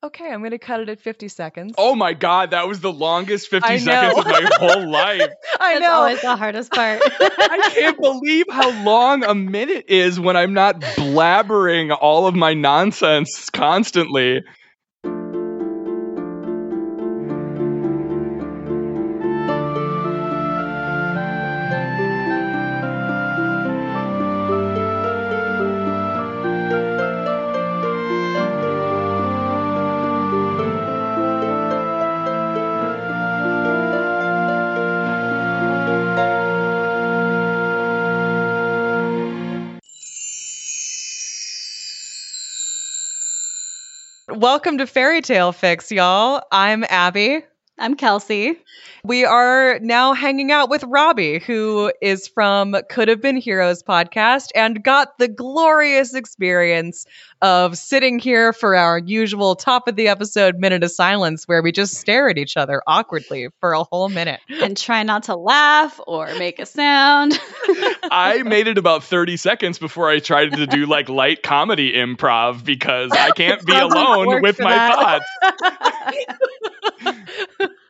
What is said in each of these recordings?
Okay, I'm going to cut it at 50 seconds. Oh my god, that was the longest 50 seconds of my whole life. I That's know. always the hardest part. I can't believe how long a minute is when I'm not blabbering all of my nonsense constantly. Welcome to Fairy Tale Fix, y'all. I'm Abby. I'm Kelsey. We are now hanging out with Robbie, who is from Could Have Been Heroes podcast and got the glorious experience of sitting here for our usual top of the episode minute of silence where we just stare at each other awkwardly for a whole minute. And try not to laugh or make a sound. I made it about 30 seconds before I tried to do like light comedy improv because I can't be alone with my that. thoughts.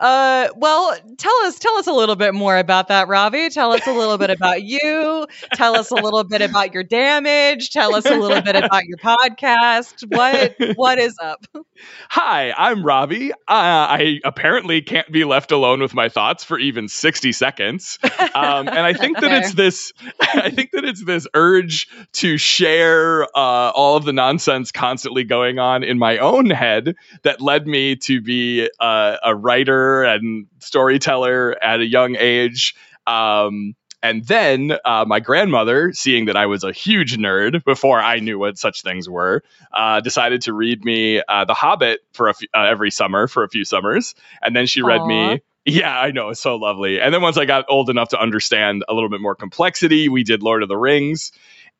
Uh, well, tell us tell us a little bit more about that, Robbie. Tell us a little bit about you. Tell us a little bit about your damage. Tell us a little bit about your podcast. What what is up? Hi, I'm Robbie. Uh, I apparently can't be left alone with my thoughts for even 60 seconds. Um, and I think that it's this I think that it's this urge to share uh, all of the nonsense constantly going on in my own head that led me to be uh, a writer and storyteller at a young age. Um, and then uh, my grandmother, seeing that I was a huge nerd before I knew what such things were, uh, decided to read me uh, The Hobbit for a uh, every summer for a few summers, and then she read Aw. me. Yeah, I know, it's so lovely. And then once I got old enough to understand a little bit more complexity, we did Lord of the Rings,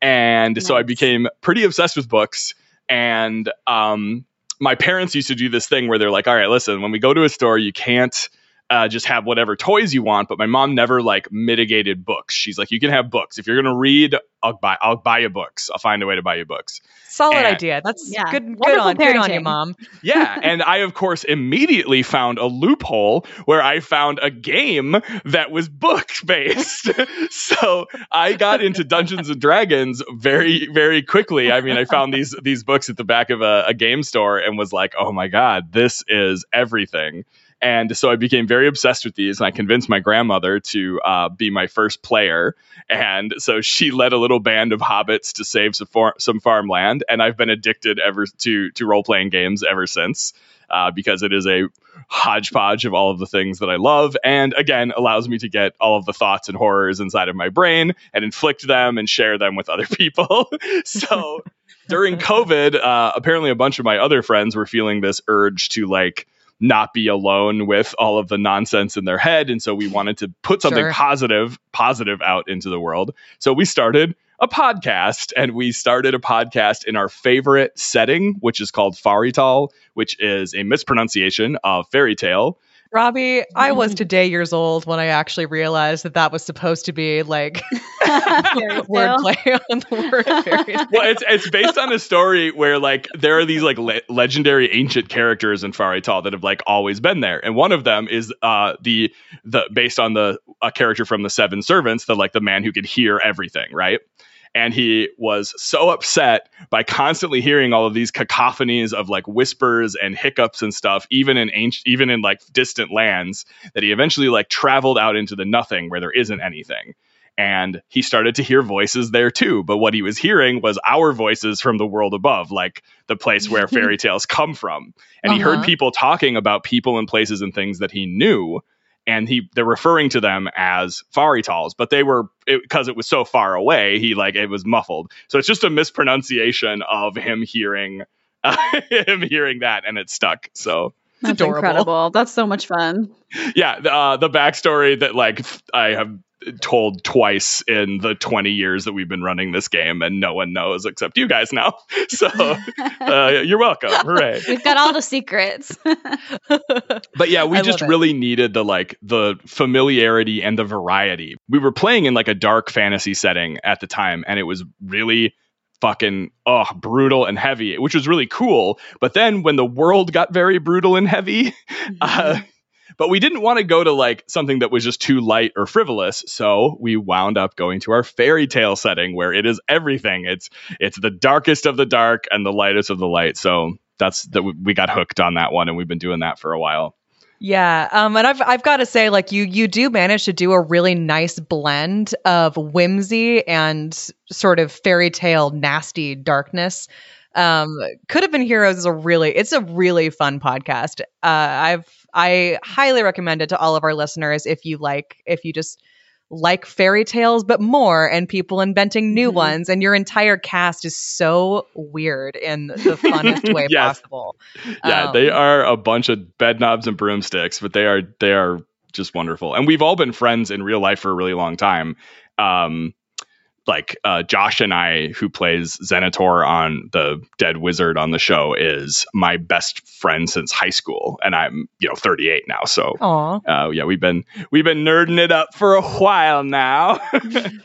and so I became pretty obsessed with books. And um, my parents used to do this thing where they're like, "All right, listen, when we go to a store, you can't." Uh, just have whatever toys you want, but my mom never like mitigated books. She's like, you can have books if you're gonna read. I'll buy. I'll buy you books. I'll find a way to buy you books. Solid And- idea. That's Yeah, good. Good wonderful on, good on you, mom. Yeah, and I of course immediately found a loophole where I found a game that was book based. so I got into Dungeons and Dragons very very quickly. I mean, I found these these books at the back of a, a game store and was like, "Oh my god, this is everything." And so I became very obsessed with these, and I convinced my grandmother to uh, be my first player. And so she led a little band of hobbits to save some, some farmland, and I've been addicted ever to to role playing games ever since. Uh, because it is a hodgepodge of all of the things that I love, and again allows me to get all of the thoughts and horrors inside of my brain and inflict them and share them with other people. so during COVID, uh, apparently a bunch of my other friends were feeling this urge to like not be alone with all of the nonsense in their head, and so we wanted to put something Sure. positive, positive out into the world. So we started a podcast, and we started a podcast in our favorite setting, which is called Farital, which is a mispronunciation of fairy tale. Robbie, I was today years old when I actually realized that that was supposed to be like Fairy tale. wordplay on the word fairy well, it's it's based on a story where like there are these like le- legendary ancient characters in Farital that have like always been there, and one of them is uh the the based on the a character from the Seven Servants, the like the man who could hear everything, right? And he was so upset by constantly hearing all of these cacophonies of like whispers and hiccups and stuff, even in ancient, even in like distant lands, that he eventually like traveled out into the nothing where there isn't anything and he started to hear voices there too but what he was hearing was our voices from the world above like the place where fairy tales come from and he heard Uh-huh. people talking about people and places and things that he knew and he they're referring to them as Faritals, but they were because it, was so far away he like it was muffled so it's just a mispronunciation of him hearing him hearing that and it stuck so That's adorable. incredible. That's so much fun. yeah the, uh, the backstory that like i have told twice in the 20 years that we've been running this game and no one knows except you guys now so uh, you're welcome hooray We've got all the secrets. but yeah we I just it. really needed the like the familiarity and the variety we were playing in like a dark fantasy setting at the time and it was really fucking oh brutal and heavy, which was really cool. But then when the world got very brutal and heavy, uh, but we didn't want to go to like something that was just too light or frivolous, so we wound up going to our fairy tale setting where it is everything. It's it's the darkest of the dark and the lightest of the light. So that's that we got hooked on that one, and we've been doing that for a while. Yeah, um, and I've I've got to say, like you you do manage to do a really nice blend of whimsy and sort of fairy tale nasty darkness. Um, could have been heroes is a really it's a really fun podcast. Uh, I've I highly recommend it to all of our listeners if you like if you just like fairy tales but more and people inventing new mm-hmm. ones and your entire cast is so weird in the funnest way yes. possible. Yeah, um, they are a bunch of bed knobs and broomsticks, but they are they are just wonderful. And we've all been friends in real life for a really long time. Um, like uh, Josh and I, who plays Xenator on the Dead Wizard on the show, is my best friend since high school, and I'm you know 38 now. So, uh, yeah, we've been we've been nerding it up for a while now.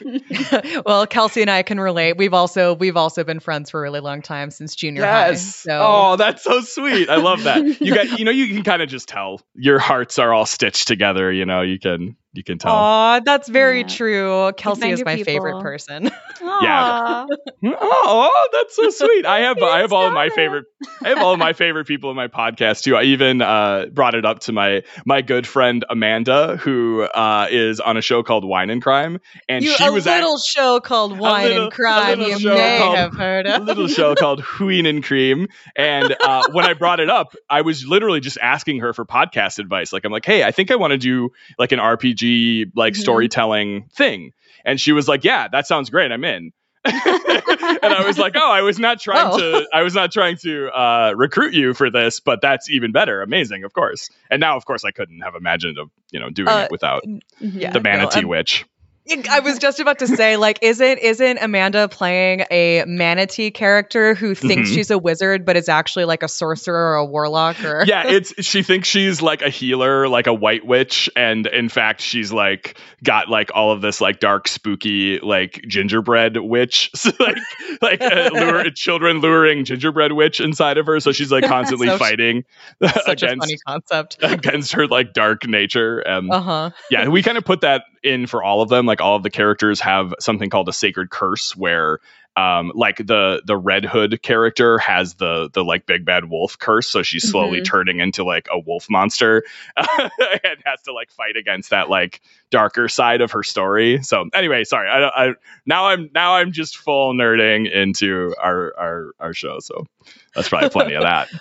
well, Kelsey and I can relate. We've also we've also been friends for a really long time since junior yes. high. So. Oh, that's so sweet. I love that. You got you know you can kind of just tell your hearts are all stitched together. You know you can you can tell. Aw, that's very yeah. true. Kelsey is my people. favorite person. yeah. oh, that's so sweet. I have I have all of my favorite I have all of my favorite people in my podcast too. I even uh, brought it up to my my good friend Amanda, who uh, is on a show called Wine and Crime, and you, she a was a little at, show called Wine little, and Crime. You may called, have heard of a little show called Wine and Crime. And uh, when I brought it up, I was literally just asking her for podcast advice. Like I'm like, hey, I think I want to do like an RPG like mm-hmm. storytelling thing, and she was like, yeah, that sounds great. I'm in. and I was like, "Oh, I was not trying oh. to. I was not trying to uh, recruit you for this, but that's even better. Amazing, of course. And now, of course, I couldn't have imagined of you know doing uh, it without yeah, the manatee no, witch. I was just about to say, like, isn't isn't Amanda playing a manatee character who thinks mm-hmm. she's a wizard but is actually like a sorcerer or a warlock or Yeah, it's she thinks she's like a healer, like a white witch, and in fact she's like got like all of this like dark, spooky, like gingerbread witch, so, like like uh, lure, children luring gingerbread witch inside of her. So she's like constantly so fighting such against, a funny concept against her like dark nature. Um, uh huh. Yeah, we kind of put that in for all of them. Like all of the characters have something called a sacred curse, where um, like the the Red Hood character has the the like big bad wolf curse, so she's slowly mm-hmm. turning into like a wolf monster and has to like fight against that like darker side of her story. So anyway, sorry, I, I now I'm now I'm just full nerding into our our our show. So that's probably plenty of that.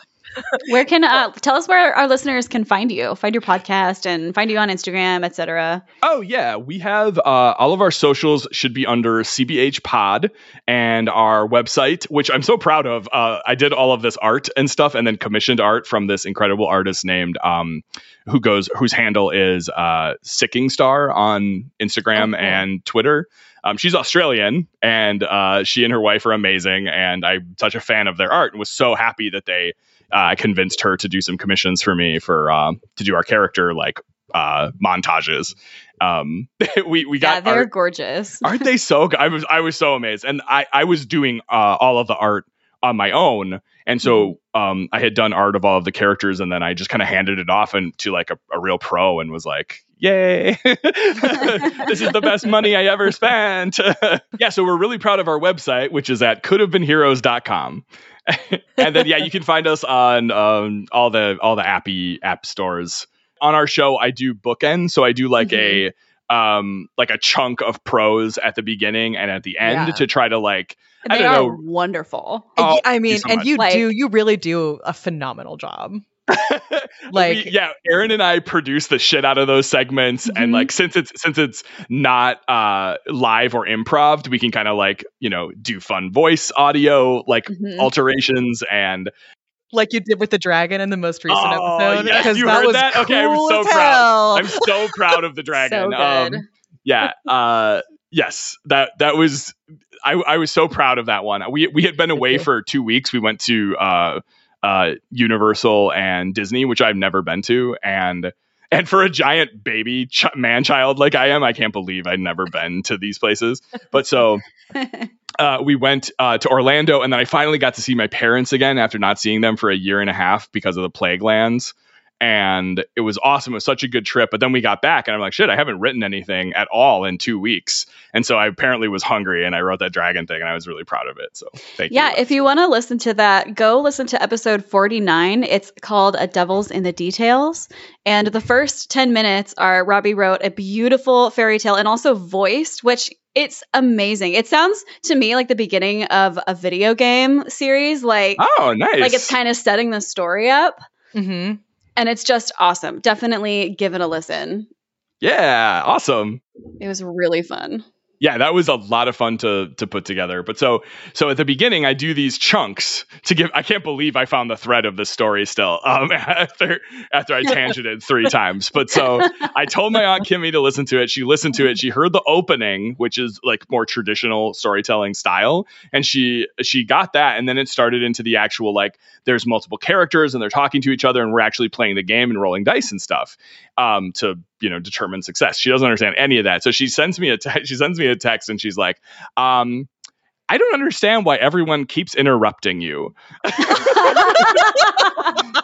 where can uh, tell us where our listeners can find you, find your podcast, and find you on Instagram, etc. Oh yeah, we have uh, all of our socials should be under CBH Pod and our website, which I'm so proud of. Uh, I did all of this art and stuff, and then commissioned art from this incredible artist named um, who goes whose handle is uh, Sicking Star on Instagram and Twitter. Um, she's Australian, and uh, she and her wife are amazing. And I'm such a fan of their art, and was so happy that they uh, convinced her to do some commissions for me for uh, to do our character like uh, montages. Um, we we got yeah, they're art. gorgeous. aren't they so? good? I was I was so amazed, and I I was doing uh, all of the art on my own, and so mm-hmm. um, I had done art of all of the characters, and then I just kind of handed it off and to like a, a real pro, and was like, "Yay, this is the best money I ever spent." yeah, so we're really proud of our website, which is at couldhavebeenheroes.com. and then yeah, you can find us on um, all the all the appy app stores. On our show, I do bookend, so I do like mm-hmm. a um like a chunk of prose at the beginning and at the end yeah. to try to like they I don't are know. wonderful. Oh, I mean, so and you like, do you really do a phenomenal job. like we, yeah aaron and i produce the shit out of those segments mm-hmm. and like since it's since it's not uh live or improv we can kind of like you know do fun voice audio like mm-hmm. alterations and like you did with the dragon in the most recent oh, episode yes, you that heard that cool okay i'm so proud i'm so proud of the dragon so um yeah uh yes that that was I, I was so proud of that one. We we had been away for two weeks. We went to uh uh, Universal and Disney, which I've never been to, and and for a giant baby ch- man child like I am, I can't believe I'd never been to these places. But so uh, we went uh, to Orlando, and then I finally got to see my parents again after not seeing them for a year and a half because of the plague lands and it was awesome. It was such a good trip. But then we got back, and I'm like, shit, I haven't written anything at all in two weeks. And so I apparently was hungry, and I wrote that dragon thing, and I was really proud of it. So thank yeah, you. Yeah, if you want to listen to that, go listen to episode 49. It's called A Devil's in the Details. And the first 10 minutes are Robbie wrote a beautiful fairy tale and also voiced, which it's amazing. It sounds to me like the beginning of a video game series. Like, oh, nice. Like it's kind of setting the story up. Mm-hmm and it's just awesome. Definitely give it a listen. Yeah, awesome. It was really fun yeah, that was a lot of fun to to put together. But so so at the beginning, I do these chunks to give. I can't believe I found the thread of the story still um, after after I tangented three times. But so I told my aunt Kimmy to listen to it. She listened to it. She heard the opening, which is like more traditional storytelling style, and she she got that. And then it started into the actual like there's multiple characters and they're talking to each other, and we're actually playing the game and rolling dice and stuff um, to you know determine success. She doesn't understand any of that, so she sends me a te- she sends me a text and she's like, um, I don't understand why everyone keeps interrupting you.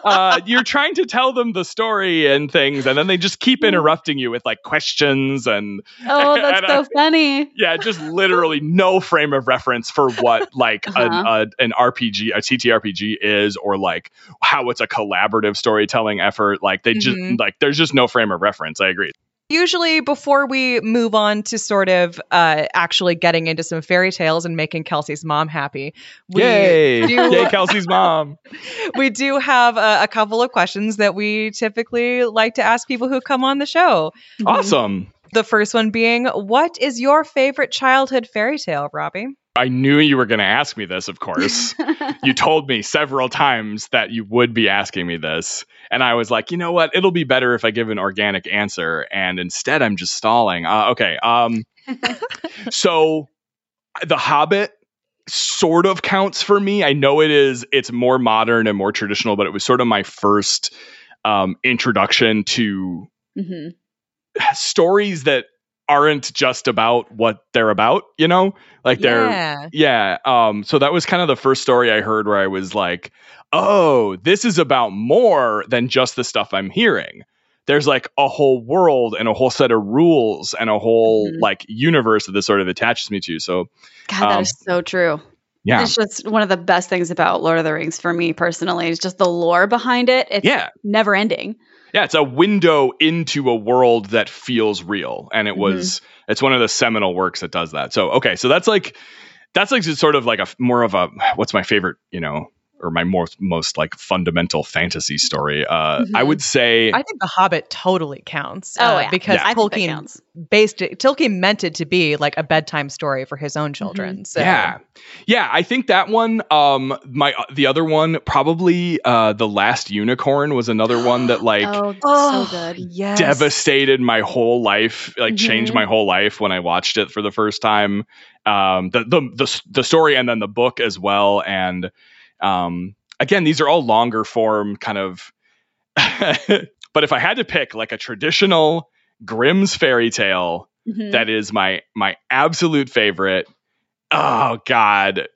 uh, you're trying to tell them the story and things, and then they just keep interrupting you with like questions and. Oh, that's and, so uh, funny. Yeah, just literally no frame of reference for what like Uh-huh. an, a, an RPG, a TTRPG is, or like how it's a collaborative storytelling effort. Like they just Mhm. like there's just no frame of reference. I agree. Usually, before we move on to sort of uh, actually getting into some fairy tales and making Kelsey's mom happy, we Yay! do- Yay, Kelsey's mom. we do have a, a couple of questions that we typically like to ask people who come on the show. Awesome. The first one being, "What is your favorite childhood fairy tale, Robbie?" I knew you were going to ask me this, of course. you told me several times that you would be asking me this. And I was like, you know what? It'll be better if I give an organic answer. And instead, I'm just stalling. Uh, okay. Um, so The Hobbit sort of counts for me. I know it is, it's more modern and more traditional, but it was sort of my first um, introduction to hmm stories that aren't just about what they're about, you know? Like they're yeah. yeah. Um, so that was kind of the first story I heard where I was like, oh, this is about more than just the stuff I'm hearing. There's like a whole world and a whole set of rules and a whole Mhm. like universe that this sort of attaches me to. So God, that Um, is so true. Yeah. It's just one of the best things about Lord of the Rings for me personally. It's just the lore behind it. It's Yeah. never ending. Yeah, it's a window into a world that feels real. And it was mm-hmm. it's one of the seminal works that does that. So okay, so that's like that's like sort of like a more of a what's my favorite, you know, or my most most like fundamental fantasy story. Uh Mhm. I would say I think The Hobbit totally counts. Oh, uh, yeah. because Yeah. I think that Tolkien counts. based it. Tolkien meant it to be like a bedtime story for his own children. So Yeah, yeah. I think that one. Um, my the other one probably. Uh, the last unicorn was another one that like oh, Oh, so good. yes. devastated my whole life. Like changed Mhm. my whole life when I watched it for the first time. Um, the the the the story and then the book as well. And um, again, these are all longer form kind of. but if I had to pick like a traditional Grimm's fairy tale Mhm. that is my my absolute favorite. Oh God,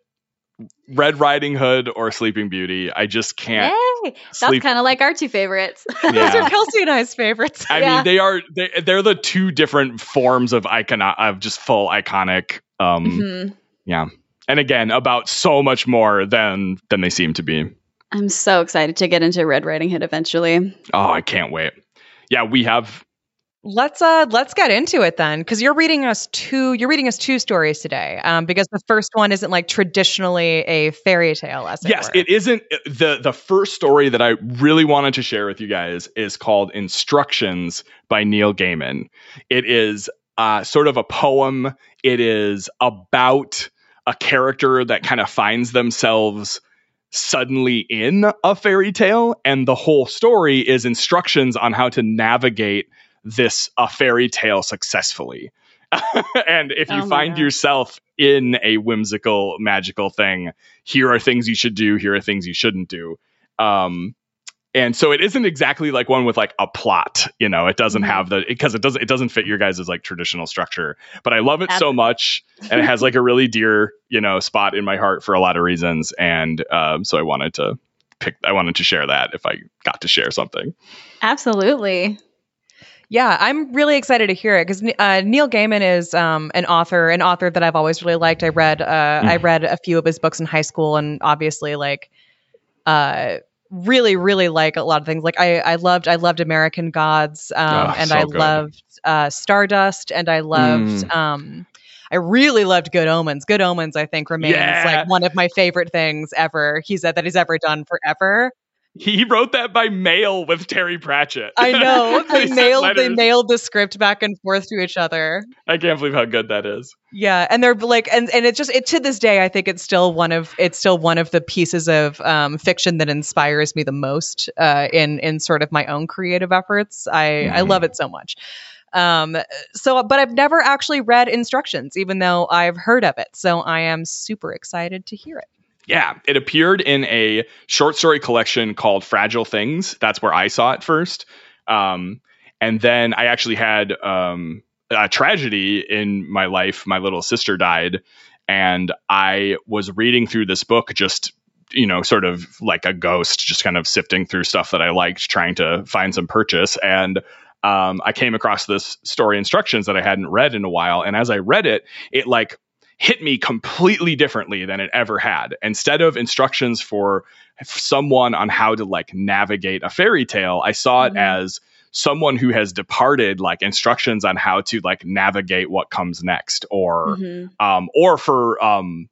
Red Riding Hood or Sleeping Beauty. I just can't Yay! That's kind of like our two favorites. Those are Kelsey and I's favorites. I Yeah. mean, they are they, they're the two different forms of icon of just full iconic. Um, Mhm. yeah, and again about so much more than than they seem to be. I'm so excited to get into Red Riding Hood eventually. Oh, I can't wait. Yeah, we have. Let's uh let's get into it then, because you're reading us two you're reading us two stories today. Um, because the first one isn't like traditionally a fairy tale, as Yes, were. it isn't the the first story that I really wanted to share with you guys is called Instructions by Neil Gaiman. It is uh, sort of a poem. It is about a character that kind of finds themselves suddenly in a fairy tale, and the whole story is instructions on how to navigate this a fairy tale successfully. and if you Oh find God. yourself in a whimsical, magical thing, here are things you should do. Here are things you shouldn't do. Um, and so it isn't exactly like one with like a plot you know it doesn't Mhm. have the because it doesn't it doesn't fit your guys' like traditional structure but i love it so much and it has like a really dear you know spot in my heart for a lot of reasons and um, so i wanted to pick i wanted to share that if i got to share something Absolutely. Yeah, I'm really excited to hear it because uh, Neil Gaiman is um, an author, an author that I've always really liked. I read, uh, I read a few of his books in high school, and obviously, like, uh, really, really like a lot of things. Like, I, I loved, I loved American Gods, um, Oh, and so I good. loved uh, Stardust, and I loved, um, I really loved Good Omens. Good Omens, I think, remains Yeah. like one of my favorite things ever. He said that he's ever done forever. He wrote that by mail with terry pratchett I know they sent mailed, they mailed the script back and forth to each other. i can't believe how good that is Yeah, and they're like, and and it's just it to this day. I think it's still one of it's still one of the pieces of um, fiction that inspires me the most uh, in in sort of my own creative efforts. I I Mhm. love it so much. Um, so, but I've never actually read instructions, even though I've heard of it. So I am super excited to hear it. Yeah, it appeared in a short story collection called Fragile Things. That's where I saw it first. Um, and then I actually had um, a tragedy in my life. My little sister died, and I was reading through this book just you know sort of like a ghost just kind of sifting through stuff that i liked trying to find some purchase and um, i came across this story instructions that i hadn't read in a while and as i read it it like hit me completely differently than it ever had. Instead of instructions for someone on how to like navigate a fairy tale, I saw it Mhm. as someone who has departed like instructions on how to like navigate what comes next or Mhm. um or for um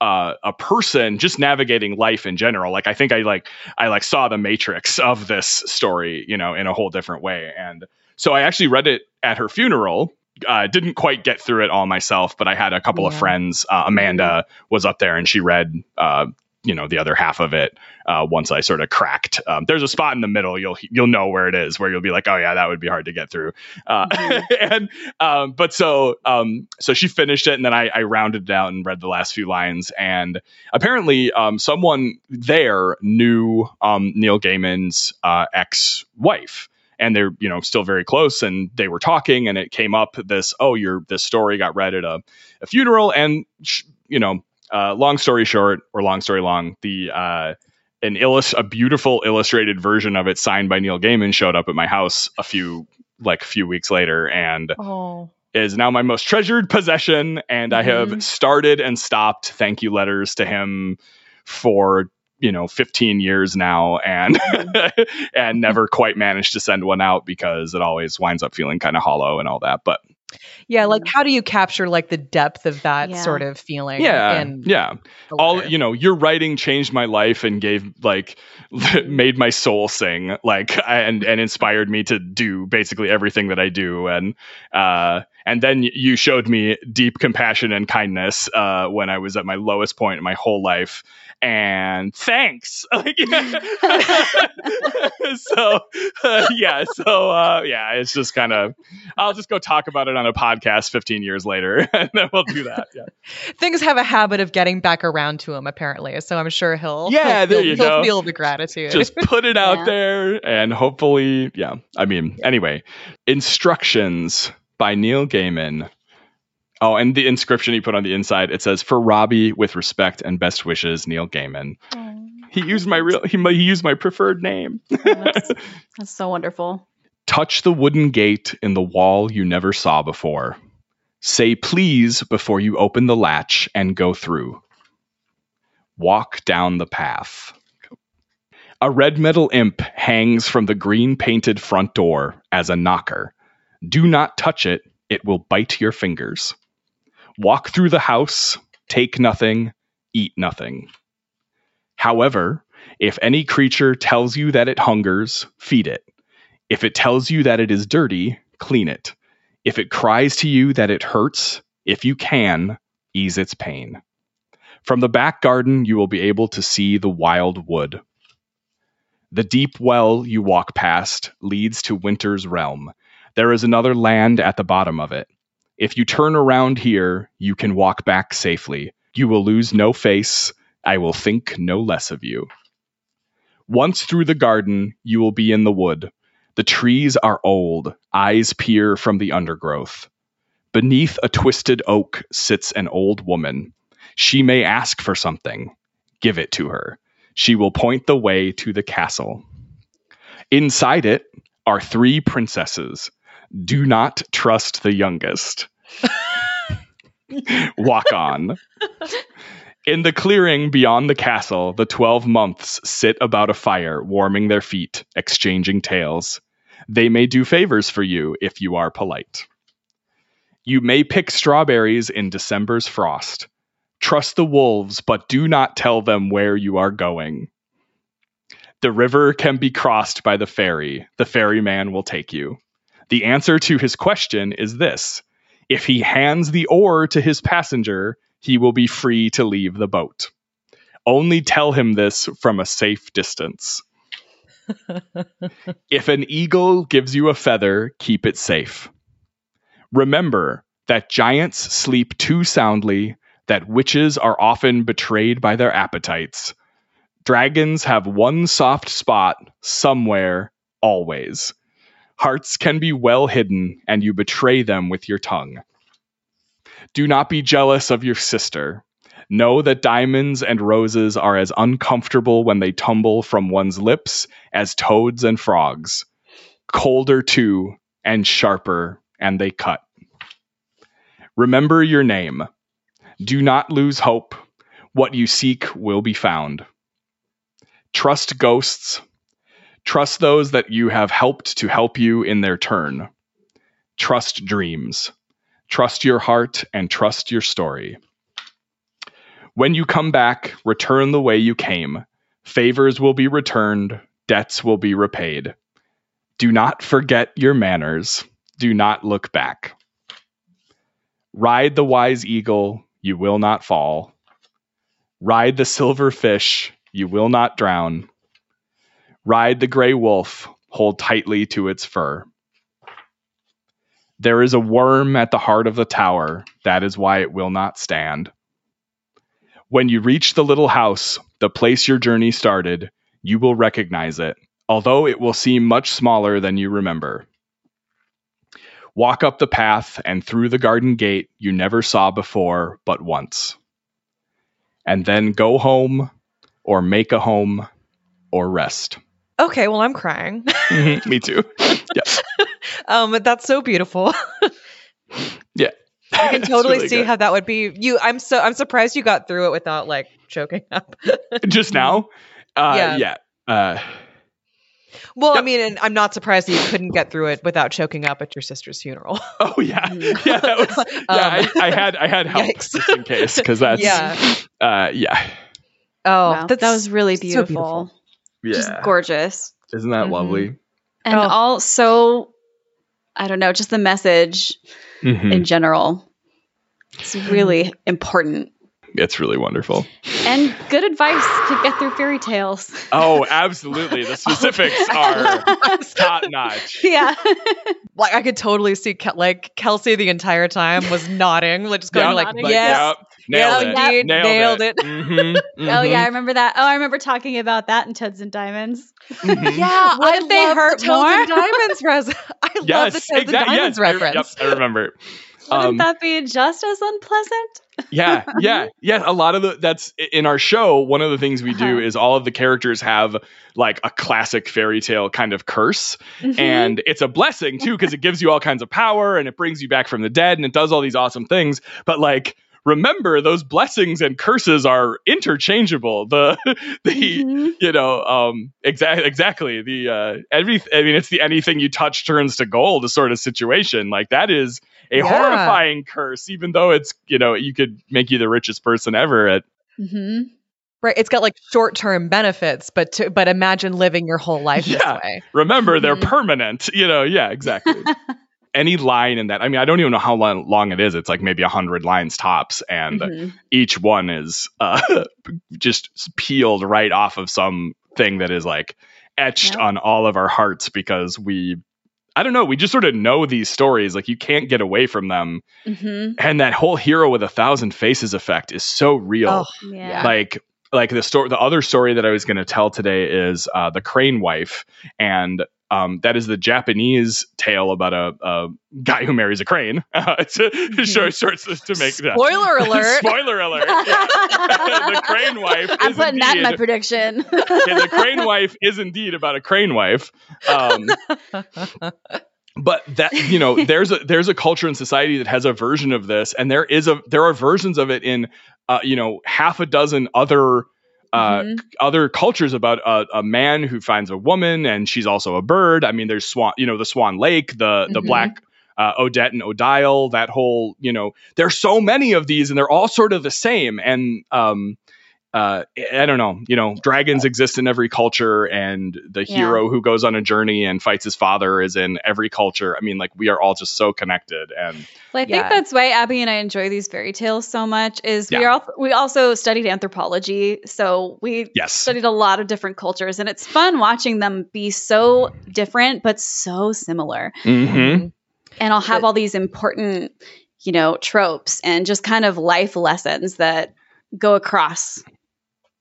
uh, a person just navigating life in general like i think i like i like saw the matrix of this story you know in a whole different way and so i actually read it at her funeral uh, didn't quite get through it all myself but i had a couple of friends uh, amanda was up there and she read uh, you know the other half of it uh, once i sort of cracked. Um, there's a spot in the middle you'll you'll know where it is where you'll be like oh yeah that would be hard to get through. Uh, Mhm. and um, but so um, so she finished it and then I, I rounded it out and read the last few lines. And apparently um, someone there knew um, neil gaiman's uh, ex-wife and they're you know still very close and they were talking and it came up this oh your this story got read at a, a funeral and sh- you know uh, long story short or long story long the uh, an illus a beautiful illustrated version of it signed by neil gaiman showed up at my house a few like a few weeks later and Oh, is now my most treasured possession and i have Mhm. started and stopped thank you letters to him for you know 15 years now and and never quite managed to send one out because it always winds up feeling kind of hollow and all that but yeah. Like, how do you capture like the depth of that Yeah. sort of feeling? yeah in yeah all you know your writing changed my life and gave like made my soul sing like and and inspired me to do basically everything that i do and uh and then you showed me deep compassion and kindness uh when i was at my lowest point in my whole life and thanks Like, so uh, yeah so uh yeah it's just kind of i'll just go talk about it on a podcast 15 years later and then we'll do that yeah things have a habit of getting back around to him apparently so i'm sure he'll Yeah, he'll there feel, you he'll go. feel the gratitude just put it out Yeah. there and hopefully yeah i mean anyway instructions by neil gaiman oh and the inscription he put on the inside it says for robbie with respect and best wishes neil gaiman. He used my real he, he used my preferred name. That's, that's so wonderful. touch the wooden gate in the wall you never saw before. Say please before you open the latch and go through. Walk down the path. A red metal imp hangs from the green painted front door as a knocker. Do not touch it, it will bite your fingers. Walk through the house, take nothing, eat nothing. However, if any creature tells you that it hungers, feed it. If it tells you that it is dirty, clean it. If it cries to you that it hurts, if you can, ease its pain. From the back garden, you will be able to see the wild wood. The deep well you walk past leads to Winter's realm. There is another land at the bottom of it. If you turn around here, you can walk back safely. You will lose no face. I will think no less of you. Once through the garden, you will be in the wood. The trees are old, eyes peer from the undergrowth. Beneath a twisted oak sits an old woman. She may ask for something. Give it to her. She will point the way to the castle. Inside it are three princesses. Do not trust the youngest. Walk on. In the clearing beyond the castle, the twelve months sit about a fire, warming their feet, exchanging tales. They may do favors for you if you are polite. You may pick strawberries in December's frost. Trust the wolves, but do not tell them where you are going. The river can be crossed by the ferry. The ferryman will take you. The answer to his question is this if he hands the oar to his passenger, he will be free to leave the boat. Only tell him this from a safe distance. if an eagle gives you a feather, keep it safe. Remember that giants sleep too soundly, that witches are often betrayed by their appetites. Dragons have one soft spot somewhere, always. Hearts can be well hidden, and you betray them with your tongue. Do not be jealous of your sister. Know that diamonds and roses are as uncomfortable when they tumble from one's lips as toads and frogs. Colder, too, and sharper, and they cut. Remember your name. Do not lose hope. What you seek will be found. Trust ghosts. Trust those that you have helped to help you in their turn. Trust dreams. Trust your heart and trust your story. When you come back, return the way you came. Favors will be returned, debts will be repaid. Do not forget your manners. Do not look back. Ride the wise eagle, you will not fall. Ride the silver fish, you will not drown. Ride the gray wolf, hold tightly to its fur. There is a worm at the heart of the tower, that is why it will not stand. When you reach the little house, the place your journey started, you will recognize it, although it will seem much smaller than you remember. Walk up the path and through the garden gate you never saw before but once. And then go home, or make a home, or rest. Okay, well, I'm crying. Mhm, Me too. Yes. um, that's so beautiful. Yeah. I can totally see how that would be. You, I'm so I'm surprised you got through it without like choking up. just now. Uh, Yeah. yeah. Uh, well, I mean, and I'm not surprised that you couldn't get through it without choking up at your sister's funeral. oh yeah, yeah. That was. Yeah, I, I had I had help Um, Yikes. just in case because that's. yeah. Uh, yeah. Oh, Wow, that's that was really so beautiful. Beautiful. Yeah. Just gorgeous. Isn't that Mhm. lovely? And Oh. also, I don't know, just the message Mhm. in general. It's really important. It's really wonderful. And good advice to get through fairy tales. Oh, absolutely. The specifics are top notch. yeah. like I could totally see Ke- like Kelsey the entire time was nodding, like just going Yep, like, Nodding. yes, yep, nailed yeah, it. indeed, Nailed, nailed it. it. Mhm, Oh mhm, yeah, I remember that. Oh, I remember talking about that in Toads and Diamonds. mhm. Yeah, What I if they love hurt the Toads and? Diamonds res- I love the Yes, Toads and. Diamonds Yes, I, reference. yep, I remember. Wouldn't Um, that be just as unpleasant? yeah yeah yeah a lot of the that's in our show one of the things we do Uh-huh. is all of the characters have like a classic fairy tale kind of curse Mhm. and it's a blessing too because it gives you all kinds of power and it brings you back from the dead and it does all these awesome things but like remember those blessings and curses are interchangeable the the Mhm. you know um exactly exactly the uh every i mean it's the anything you touch turns to gold sort of situation like that is a Yeah. horrifying curse even though it's you know you could make you the richest person ever at Mhm. Right, it's got like short-term benefits, but to, but imagine living your whole life Yeah. this way. remember they're Mhm. permanent you know yeah exactly any line in that i mean i don't even know how long, long it is it's like maybe a 100 lines tops and Mhm. each one is uh just peeled right off of some thing that is like etched Yep. on all of our hearts because we I don't know, we just sort of know these stories like you can't get away from them Mhm. and that whole hero with a thousand faces effect is so real. Oh, Yeah. Like like the story, the other story that I was going to tell today is uh, the Crane Wife, and um, that is the Japanese tale about a, a guy who marries a crane. Uh, it's a short, short to make that. Spoiler alert. Spoiler alert. Yeah. the crane wife. I'm is putting that in my prediction. yeah, the crane wife is indeed about a crane wife. Um, but that you know, there's a there's a culture and society that has a version of this, and there is a there are versions of it in uh, you know half a dozen other. Uh, Mhm. other cultures about a, a man who finds a woman and she's also a bird. I mean, there's Swan, you know, the Swan Lake, the the Mhm. black uh, Odette and Odile, that whole, you know, there's so many of these and they're all sort of the same. And um, uh, I don't know, you know, dragons exist in every culture, and the Yeah. hero who goes on a journey and fights his father is in every culture. I mean, like we are all just so connected, and Well, I think Yeah. that's why Abby and I enjoy these fairy tales so much. Is we Yeah. are al- we also studied anthropology, so we yes, studied a lot of different cultures, and it's fun watching them be so different but so similar. hmm And I'll have all these important, you know, tropes and just kind of life lessons that go across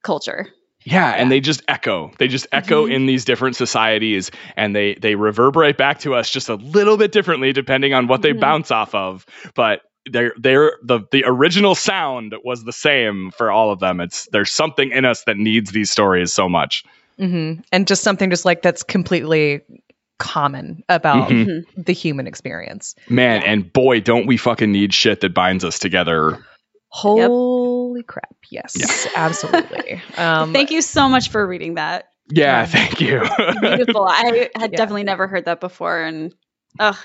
culture. Yeah, and they just echo. They just echo Mhm. in these different societies, and they they reverberate back to us just a little bit differently depending on what they Mhm. bounce off of. But they're they're the the original sound was the same for all of them. It's there's something in us that needs these stories so much. hmm And just something just like that's completely common about Mhm. Mhm. the human experience. Man, and boy, don't we fucking need shit that binds us together. Holy crap. Yes, Yeah. absolutely. Um, Thank you so much for reading that. Yeah, Yeah. thank you. Beautiful. I had Yeah. definitely never heard that before, and ugh,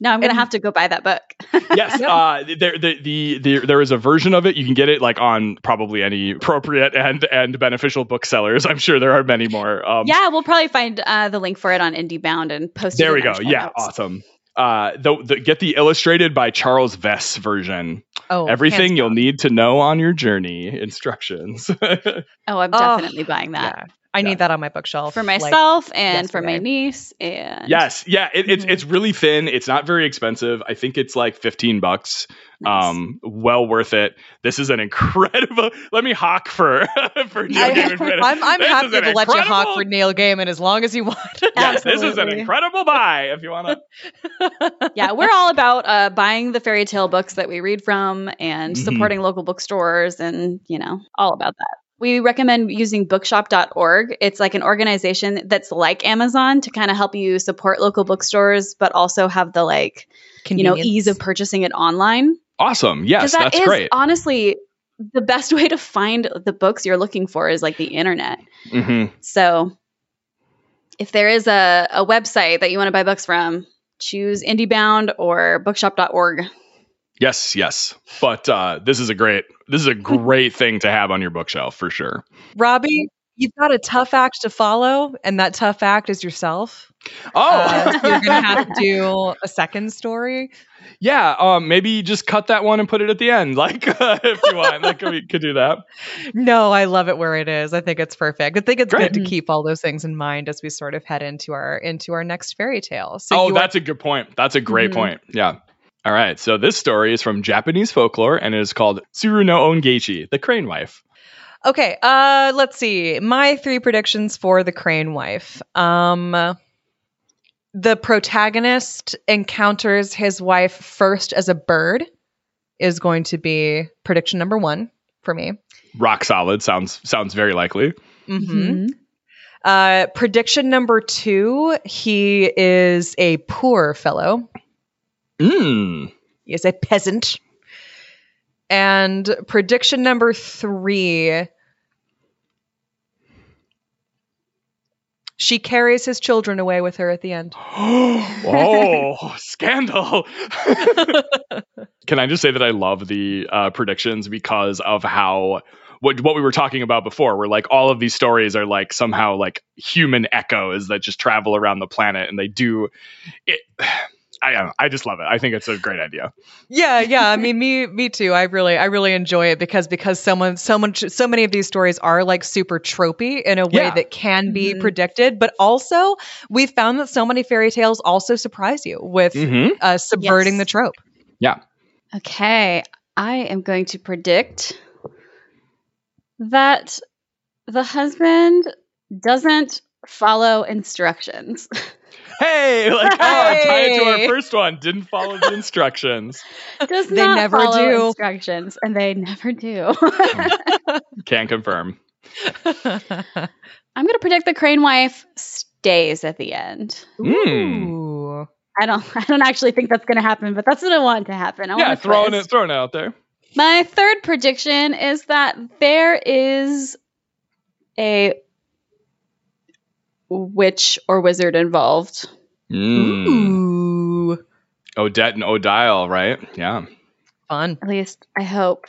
now I'm gonna And- have to go buy that book. yes, uh, there, the, the, the, there is a version of it. You can get it like on probably any appropriate and and beneficial booksellers. I'm sure there are many more. Um, yeah, we'll probably find uh, the link for it on IndieBound and post it. there we go. Yeah, notes. awesome. Uh, the, the get the illustrated by Charles Vess version. Oh, Everything you'll need to know on your journey. Instructions. Oh, I'm Oh, definitely buying that Yeah, I Yeah. need that on my bookshelf for like- myself and for my niece. And yes, yeah. It, it's Mhm. it's really thin. It's not very expensive. I think it's like 15 bucks. Nice. Um, well worth it. This is an incredible. Let me hawk for for Neil I, Gaiman. for- I'm, I'm happy is an to let you hawk incredible- for Neil Gaiman as long as you want. Yes, this is an incredible buy if you want to. yeah, we're all about uh, buying the fairy tale books that we read from and Mhm. supporting local bookstores and, you know, all about that. We recommend using bookshop.org. It's like an organization that's like Amazon to kind of help you support local bookstores, but also have the like, you know, ease of purchasing it online. Awesome. Yes, that that's is great. honestly the best way to find the books you're looking for is like the internet. hmm So if there is a, a website that you want to buy books from, choose IndieBound or bookshop.org. Yes, yes. But uh, this is a great. This is a great thing to have on your bookshelf for sure. Robbie, you've got a tough act to follow, and that tough act is yourself. Oh, Uh, so you're gonna have to do a second story. yeah. Um, maybe just cut that one and put it at the end, like uh, if you want. Like we could do that. No, I love it where it is. I think it's perfect. I think it's Great. good to keep all those things in mind as we sort of head into our into our next fairy tale. So oh, you are- that's a good point. That's a great Mhm. point. Yeah. All right. So this story is from Japanese folklore and it is called Tsuru no Ongaeshi, the crane wife. Okay, uh let's see. My three predictions for the crane wife. Um the protagonist encounters his wife first as a bird is going to be prediction number 1 for me. Rock solid. Sounds sounds very likely. Mhm. Uh prediction number 2, he is a poor fellow. Mm. He is a peasant. And prediction number 3, she carries his children away with her at the end. oh, scandal. Can I just say that I love the uh, predictions because of how what what we were talking about before, where like all of these stories are like somehow like human echoes that just travel around the planet and they do it. I don't know, I just love it. I think it's a great idea. Yeah, yeah. I mean, me, me too. I really, I really enjoy it because because someone, so much, so many of these stories are like super tropey in a way Yeah. that can be Mhm. predicted, but also we found that so many fairy tales also surprise you with Mm-hmm. uh, subverting Yes. the trope. Yeah. Okay, I am going to predict that the husband doesn't follow instructions. Hey, like oh, tie it to our first one. Didn't follow the instructions. Does They not never follow do. instructions, and they never do. Can't confirm. I'm gonna predict the crane wife stays at the end. Ooh. I don't. I don't actually think that's gonna happen, but that's what I want to happen. I Yeah, want a throwing twist. it, throwing it out there. My third prediction is that there is a witch or wizard involved. Mm. Ooh. Odette and Odile, right? Yeah. Fun. At least I hope.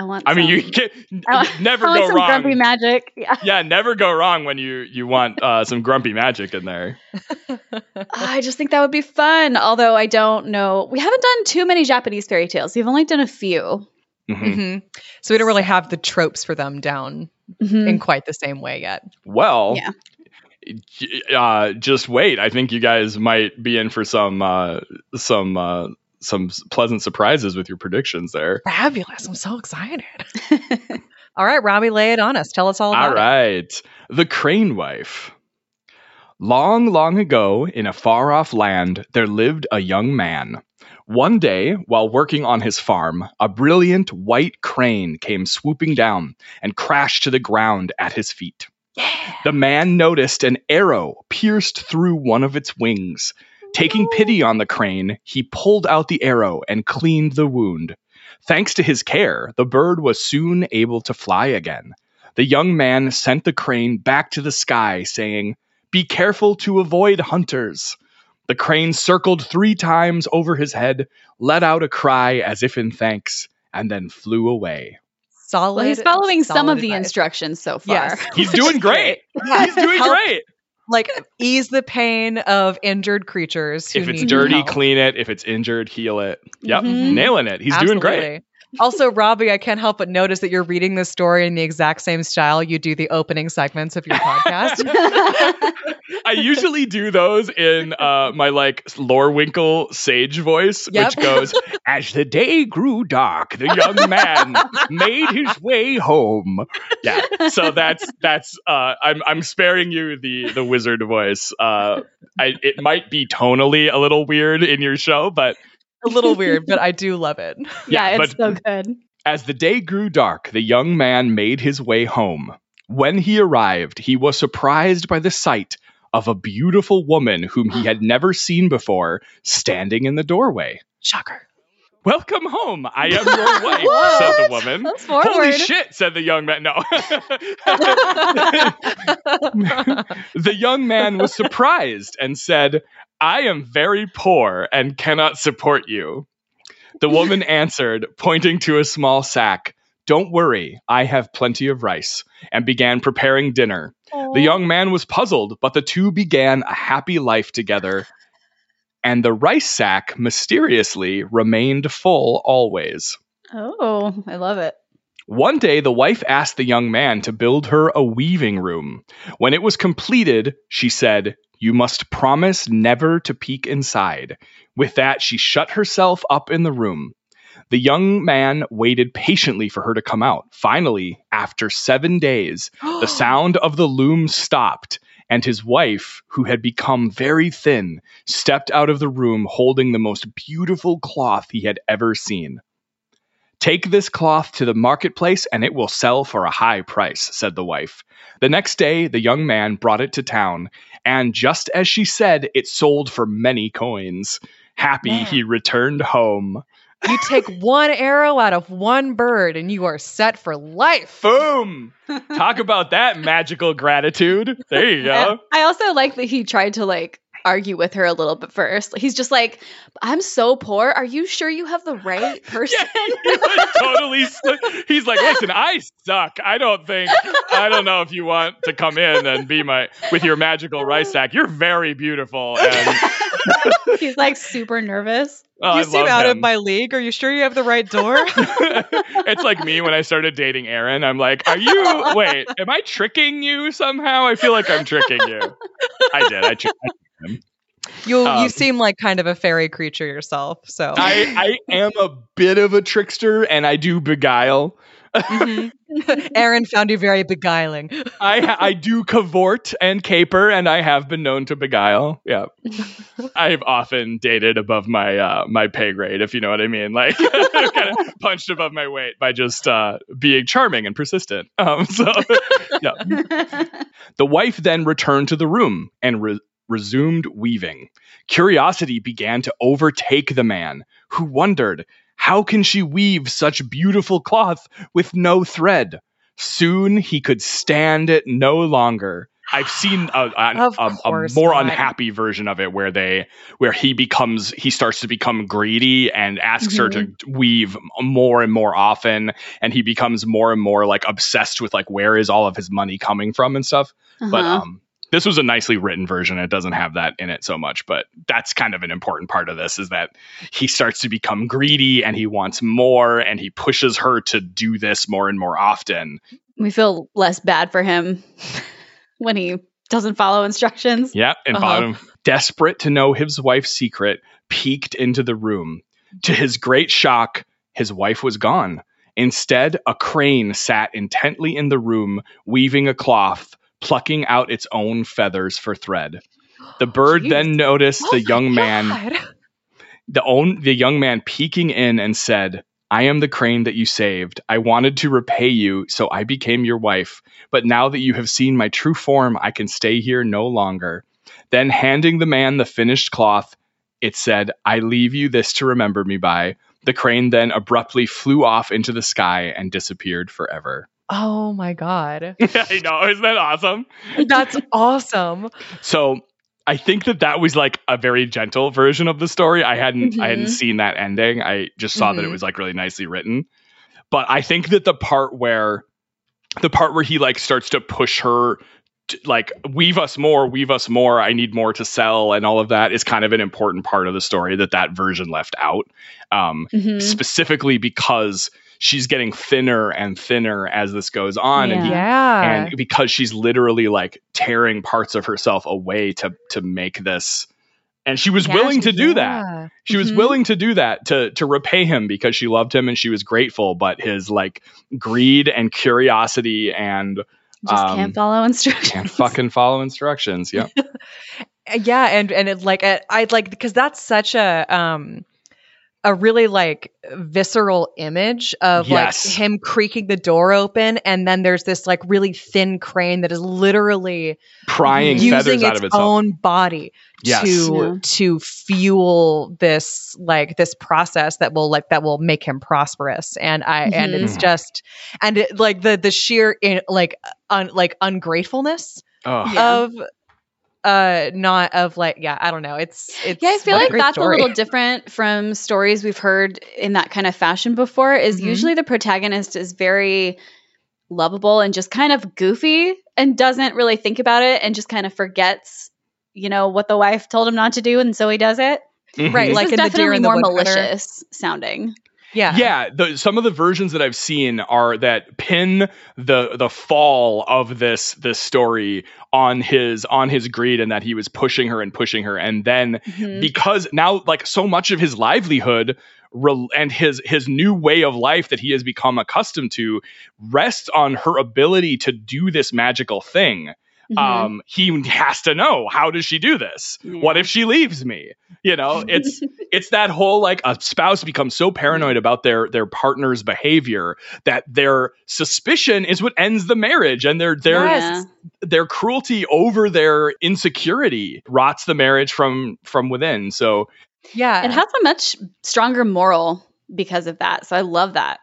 I want. I mean, some- you can I- never I want go some grumpy magic. Yeah. Yeah, never go wrong when you you want uh, some grumpy magic in there. I just think that would be fun. Although I don't know, we haven't done too many Japanese fairy tales. We've only done a few. Mhm. hmm So we don't really have the tropes for them down Mhm. in quite the same way yet. Well, Yeah. Uh, just wait. I think you guys might be in for some uh, some uh, some pleasant surprises with your predictions there. Fabulous. I'm so excited. All right, Robbie, lay it on us. Tell us all about it. All right. The Crane Wife. Long, long ago, in a far off land, there lived a young man. One day, while working on his farm, a brilliant white crane came swooping down and crashed to the ground at his feet. The man noticed an arrow pierced through one of its wings. Taking pity on the crane, he pulled out the arrow and cleaned the wound. Thanks to his care, the bird was soon able to fly again. The young man sent the crane back to the sky, saying, Be careful to avoid hunters. The crane circled three times over his head, let out a cry as if in thanks, and then flew away. Solid. Well, he's following some solid of the instructions so far. Yes. He's doing great. Yeah. He's doing Help, great. Like ease the pain of injured creatures. Who If it's need dirty, help. clean it. If it's injured, heal it. Yep, Mhm. nailing it. He's doing great. Also, Robbie, I can't help but notice that you're reading this story in the exact same style you do the opening segments of your podcast. I usually do those in uh, my like Lorwinkle sage voice, Yep. which goes, As the day grew dark, the young man made his way home. Yeah. So that's that's uh, I'm I'm sparing you the the wizard voice. Uh, I it might be tonally a little weird in your show, but a little weird, but I do love it. yeah, Yeah, it's so good. As the day grew dark, the young man made his way home. When he arrived, he was surprised by the sight of a beautiful woman whom he had never seen before standing in the doorway. Shocker. Welcome home. I am your wife, said the woman. Holy shit, said the young man. No. the young man was surprised and said, I am very poor and cannot support you. The woman answered, pointing to a small sack, Don't worry, I have plenty of rice, and began preparing dinner. The young man was puzzled, but the two began a happy life together, and the rice sack mysteriously remained full always. Oh, I love it. One day, the wife asked the young man to build her a weaving room. When it was completed, she said, You must promise never to peek inside. With that, she shut herself up in the room. The young man waited patiently for her to come out. Finally, after seven days, the sound of the loom stopped, and his wife, who had become very thin, stepped out of the room holding the most beautiful cloth he had ever seen. Take this cloth to the marketplace and it will sell for a high price, said the wife. The next day, the young man brought it to town, and just as she said, it sold for many coins. Happy, Man. he returned home. You take one arrow out of one bird and you are set for life. Boom! Talk about that magical gratitude. There you go. I also like that he tried to like argue with her a little bit first. He's just like, "I'm so poor. Are you sure you have the right person?" Yeah, he was totally. st- he's like, listen, I suck. I don't think. I don't know if you want to come in and be my with your magical rice sack. You're very beautiful, and He's like super nervous. oh, you I seem love out of my league. Are you sure you have the right door? it's like me when I started dating Aaron. I'm like, are you? Wait, am I tricking you somehow? I feel like I'm tricking you. I did. I tricked. you Um, you seem like kind of a fairy creature yourself. So I, I am a bit of a trickster and I do beguile. Mhm. Aaron found you very beguiling. I I do cavort and caper, and I have been known to beguile. Yeah, I've often dated above my uh, my pay grade, if you know what I mean. Like, kind of punched above my weight by just uh, being charming and persistent. Um, so, yeah. The wife then returned to the room and re- resumed weaving. Curiosity began to overtake the man, who wondered, how can she weave such beautiful cloth with no thread? Soon he could stand it no longer. I've seen a, a, a- a more not. unhappy version of it where they where he becomes he starts to become greedy and asks her to weave more and more often and he becomes more and more like obsessed with like where is all of his money coming from and stuff but Uh-huh. um this was a nicely written version. It doesn't have that in it so much but that's kind of an important part of this is that he starts to become greedy and he wants more and he pushes her to do this more and more often. We feel less bad for him when he doesn't follow instructions. yeah and Uh-huh. bottom desperate to know his wife's secret peeked into the room. To his great shock his wife was gone. Instead a crane sat intently in the room weaving a cloth plucking out its own feathers for thread. The bird Jeez. then noticed Oh the young man the own the young man peeking in and said i am the crane that you saved. I wanted to repay you so i became your wife. But now that you have seen my true form i can stay here no longer. Then handing the man the finished cloth it said i leave you this to remember me by. The crane then abruptly flew off into the sky and disappeared forever Oh my god. i know isn't that awesome That's awesome. So I think that that was like a very gentle version of the story. I hadn't I hadn't Mhm. seen that ending. I just saw that it Mhm. was like really nicely written. But I think that the part where the part where he like starts to push her to, like weave us more, weave us more, I need more to sell and all of that is kind of an important part of the story that that version left out. Um Mhm. specifically because she's getting thinner and thinner as this goes on. And he Yeah. and because she's literally like tearing parts of herself away to to make this. And she was Yeah, willing to she- do that. She was Mhm. willing to do that to to repay him because she loved him and she was grateful. But his like greed and curiosity and Just um, can't follow instructions. can't fucking follow instructions. Yeah yeah and and it like I- i'd like because that's such a um a really like visceral image of Yes. like him creaking the door open and then there's this like really thin crane that is literally prying using feathers out its of itself own body Yes. to Yeah. to fuel this like this process that will like that will make him prosperous and i and Mhm. it's just and it, like the the sheer in, like un, like ungratefulness Ugh. Yeah. of uh not of like yeah i don't know it's it's Yeah, I feel like great that's story. a little different from stories we've heard in that kind of fashion before. Is Mhm. usually the protagonist is very lovable and just kind of goofy and doesn't really think about it and just kind of forgets, you know, what the wife told him not to do, and so he does it. Mhm. Right, like is in The Deer definitely the more malicious sounding. Yeah. Yeah the, some of the versions that i've seen are that pin the the fall of this this story on his on his greed and that he was pushing her and pushing her. And then Mhm. because now like so much of his livelihood re- and his his new way of life that he has become accustomed to rests on her ability to do this magical thing Mhm. um he has to know how does she do this what if she leaves me you know it's it's that whole like a spouse becomes so paranoid about their their partner's behavior that their suspicion is what ends the marriage and their their Yeah. their cruelty over their insecurity rots the marriage from from within so yeah It has a much stronger moral because of that. So I love that.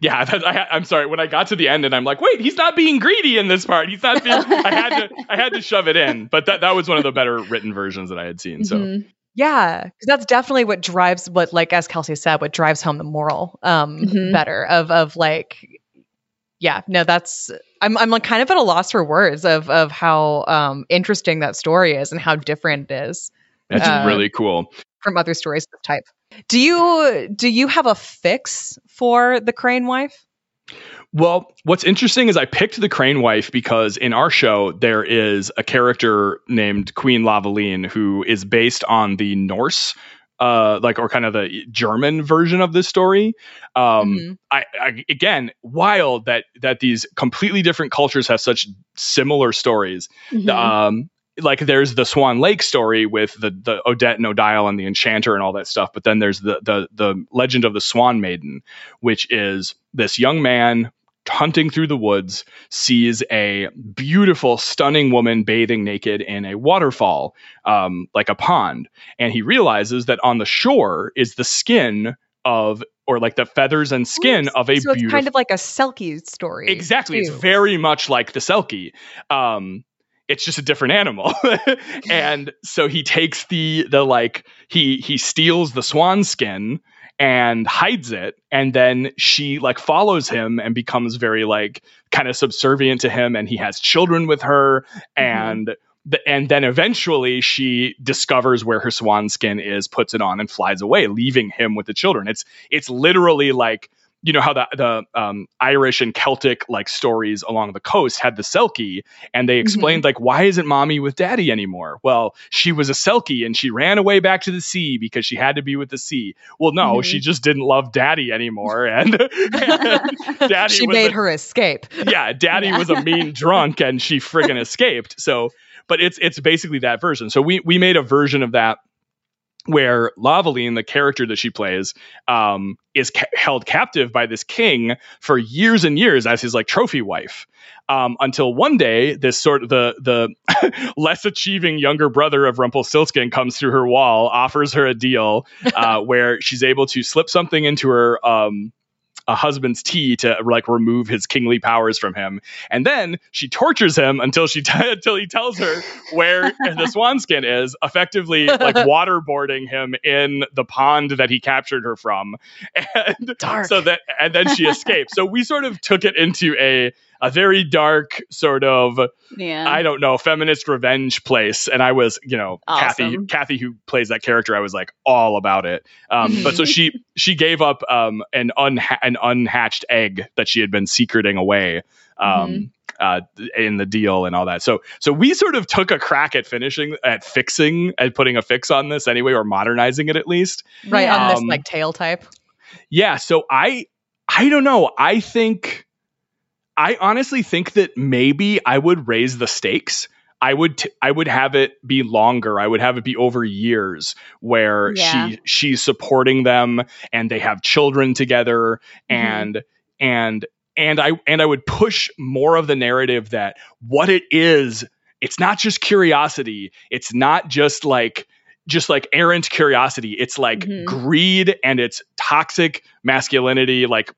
Yeah that, I, i'm sorry. When i got to the end and i'm like wait he's not being greedy in this part. He's not being i had to i had to shove it in. But that that was one of the better written versions that i had seen so. Mhm. yeah because that's definitely what drives what like as kelsey said what drives home the moral um Mhm. better of of like yeah no that's i'm i'm like kind of at a loss for words of of how um interesting that story is and how different it is that's Uh, really cool. from other stories of this type do you do you have a fix for the crane wife Well, what's interesting is I picked the Crane wife because in our show there is a character named Queen Lavaline who is based on the Norse uh, like or kind of the German version of this story. Um, Mhm. I, I again wild that that these completely different cultures have such similar stories. Mhm. Um, like there's the Swan Lake story with the the Odette and Odile and the Enchanter and all that stuff, but then there's the the the legend of the Swan Maiden, which is this young man hunting through the woods sees a beautiful stunning woman bathing naked in a waterfall um, like a pond and he realizes that on the shore is the skin of or like the feathers and skin of a so it's beautiful kind of like a Selkie story. Exactly. It's very much like the Selkie. Um, it's just a different animal. and so he takes the the like he he steals the swan skin and hides it. And then she like follows him and becomes very like kind of subservient to him. And he has children with her. Mm-hmm. And the, and then eventually she discovers where her swan skin is puts it on and flies away leaving him with the children. It's it's literally like you know how the the um, Irish and Celtic like stories along the coast had the Selkie, and they explained like why isn't mommy with daddy anymore? Well, she was a Selkie and she ran away back to the sea because she had to be with the sea. Well, no, Mhm. she just didn't love daddy anymore, and, and daddy she made a- her escape. yeah, daddy Yeah. was a mean drunk and she friggin' escaped. So, but it's it's basically that version. So we we made a version of that where Lavaline, the character that she plays, um, is ca- held captive by this king for years and years as his like trophy wife. Um, until one day, this sort of the the less achieving younger brother of Rumpelstiltskin comes through her wall, offers her a deal uh, where she's able to slip something into her um, a husband's tea to like remove his kingly powers from him, and then she tortures him until she until he tells her where the swan skin is, effectively like waterboarding him in the pond that he captured her from, and Dark. so that and then she escaped. So we sort of took it into a a very dark sort of yeah. I don't know, feminist revenge place. And I was, you know, Kathy, Awesome. Kathy who plays that character, I was like all about it. Um, But so she she gave up um, an unha- an unhatched egg that she had been secreting away. Um, uh, in the deal and all that, so so we sort of took a crack at finishing, at fixing, at putting a fix on this anyway, or modernizing it at least. right on this Um, like tale type. Yeah, so I I don't know. I think I honestly think that maybe I would raise the stakes. I would t- I would have it be longer. I would have it be over years where Yeah. she she's supporting them and they have children together Mhm. and and and I and I would push more of the narrative that what it is it's not just curiosity. It's not just like just like errant curiosity. It's like Mhm. greed and it's toxic masculinity. Like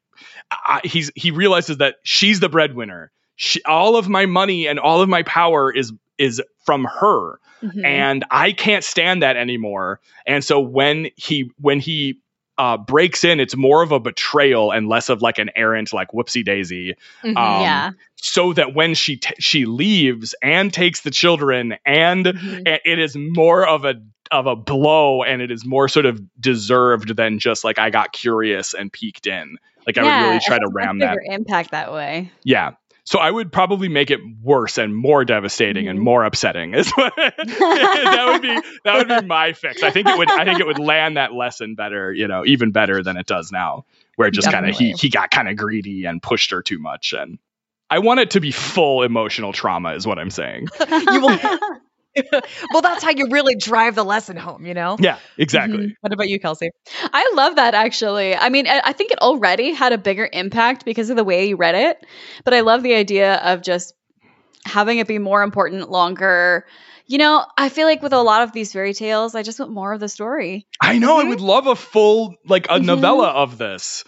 I, he's he realizes that she's the breadwinner. She, all of my money and all of my power is is from her, Mhm. and I can't stand that anymore. And so when he when he uh, breaks in, it's more of a betrayal and less of like an errant like whoopsie daisy Mhm. um, yeah. so that when she t- she leaves and takes the children and Mhm. a- it is more of a of a blow and it is more sort of deserved than just like I got curious and peeked in. Like I would really try to ram that. impact that way. Yeah. So I would probably make it worse and more devastating and Mhm. more upsetting. Is what that would be that would be my fix. I think it would I think it would land that lesson better, you know, even better than it does now. Where it just kind of he he got kind of greedy and pushed her too much and I want it to be full emotional trauma is what I'm saying. You will- well, that's how you really drive the lesson home, you know? Yeah, exactly. What about you, Kelsey? I love that actually. I mean, I I think it already had a bigger impact because of the way you read it, but I love the idea of just having it be more important longer. You know, I feel like with a lot of these fairy tales, I just want more of the story. I know I Mhm. would love a full like a Mhm. novella of this.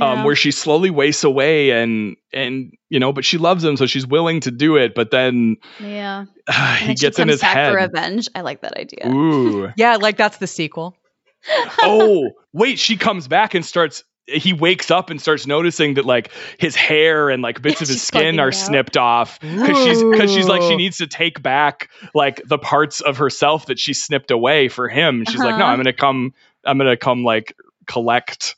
Um, where she slowly wastes away and and you know, but she loves him, so she's willing to do it. But then yeah, uh, he gets in comes his back head. for revenge. I like that idea. Ooh, Yeah, like that's the sequel. oh wait, she comes back and starts. He wakes up and starts noticing that like his hair and like bits of his skin are out. snipped off because she's because she's like she needs to take back like the parts of herself that she snipped away for him. She's like, no, Uh-huh. I'm gonna come. I'm gonna come like collect.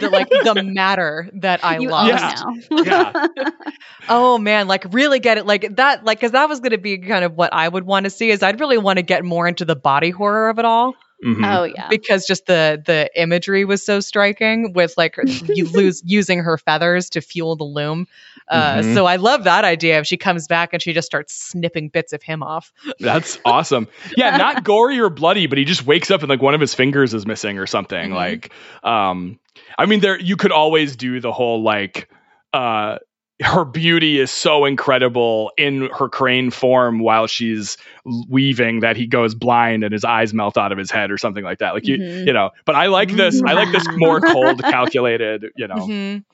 The, like the matter that I you love. own Yeah. Oh man, like really get it like that like cuz that was going to be kind of what I would want to see is I'd really want to get more into the body horror of it all. Mhm. Oh yeah. because just the the imagery was so striking with like you lose using her feathers to fuel the loom. Uh, Mhm. So I love that idea. If she comes back and she just starts snipping bits of him off. That's awesome. Yeah, not gory or bloody, but he just wakes up and like one of his fingers is missing or something. Mhm. Like, um, I mean, there you could always do the whole like, uh, her beauty is so incredible in her crane form while she's weaving that he goes blind and his eyes melt out of his head or something like that. Like you, Mhm. you know. But I like this. I like this more cold, calculated. You know. Mhm.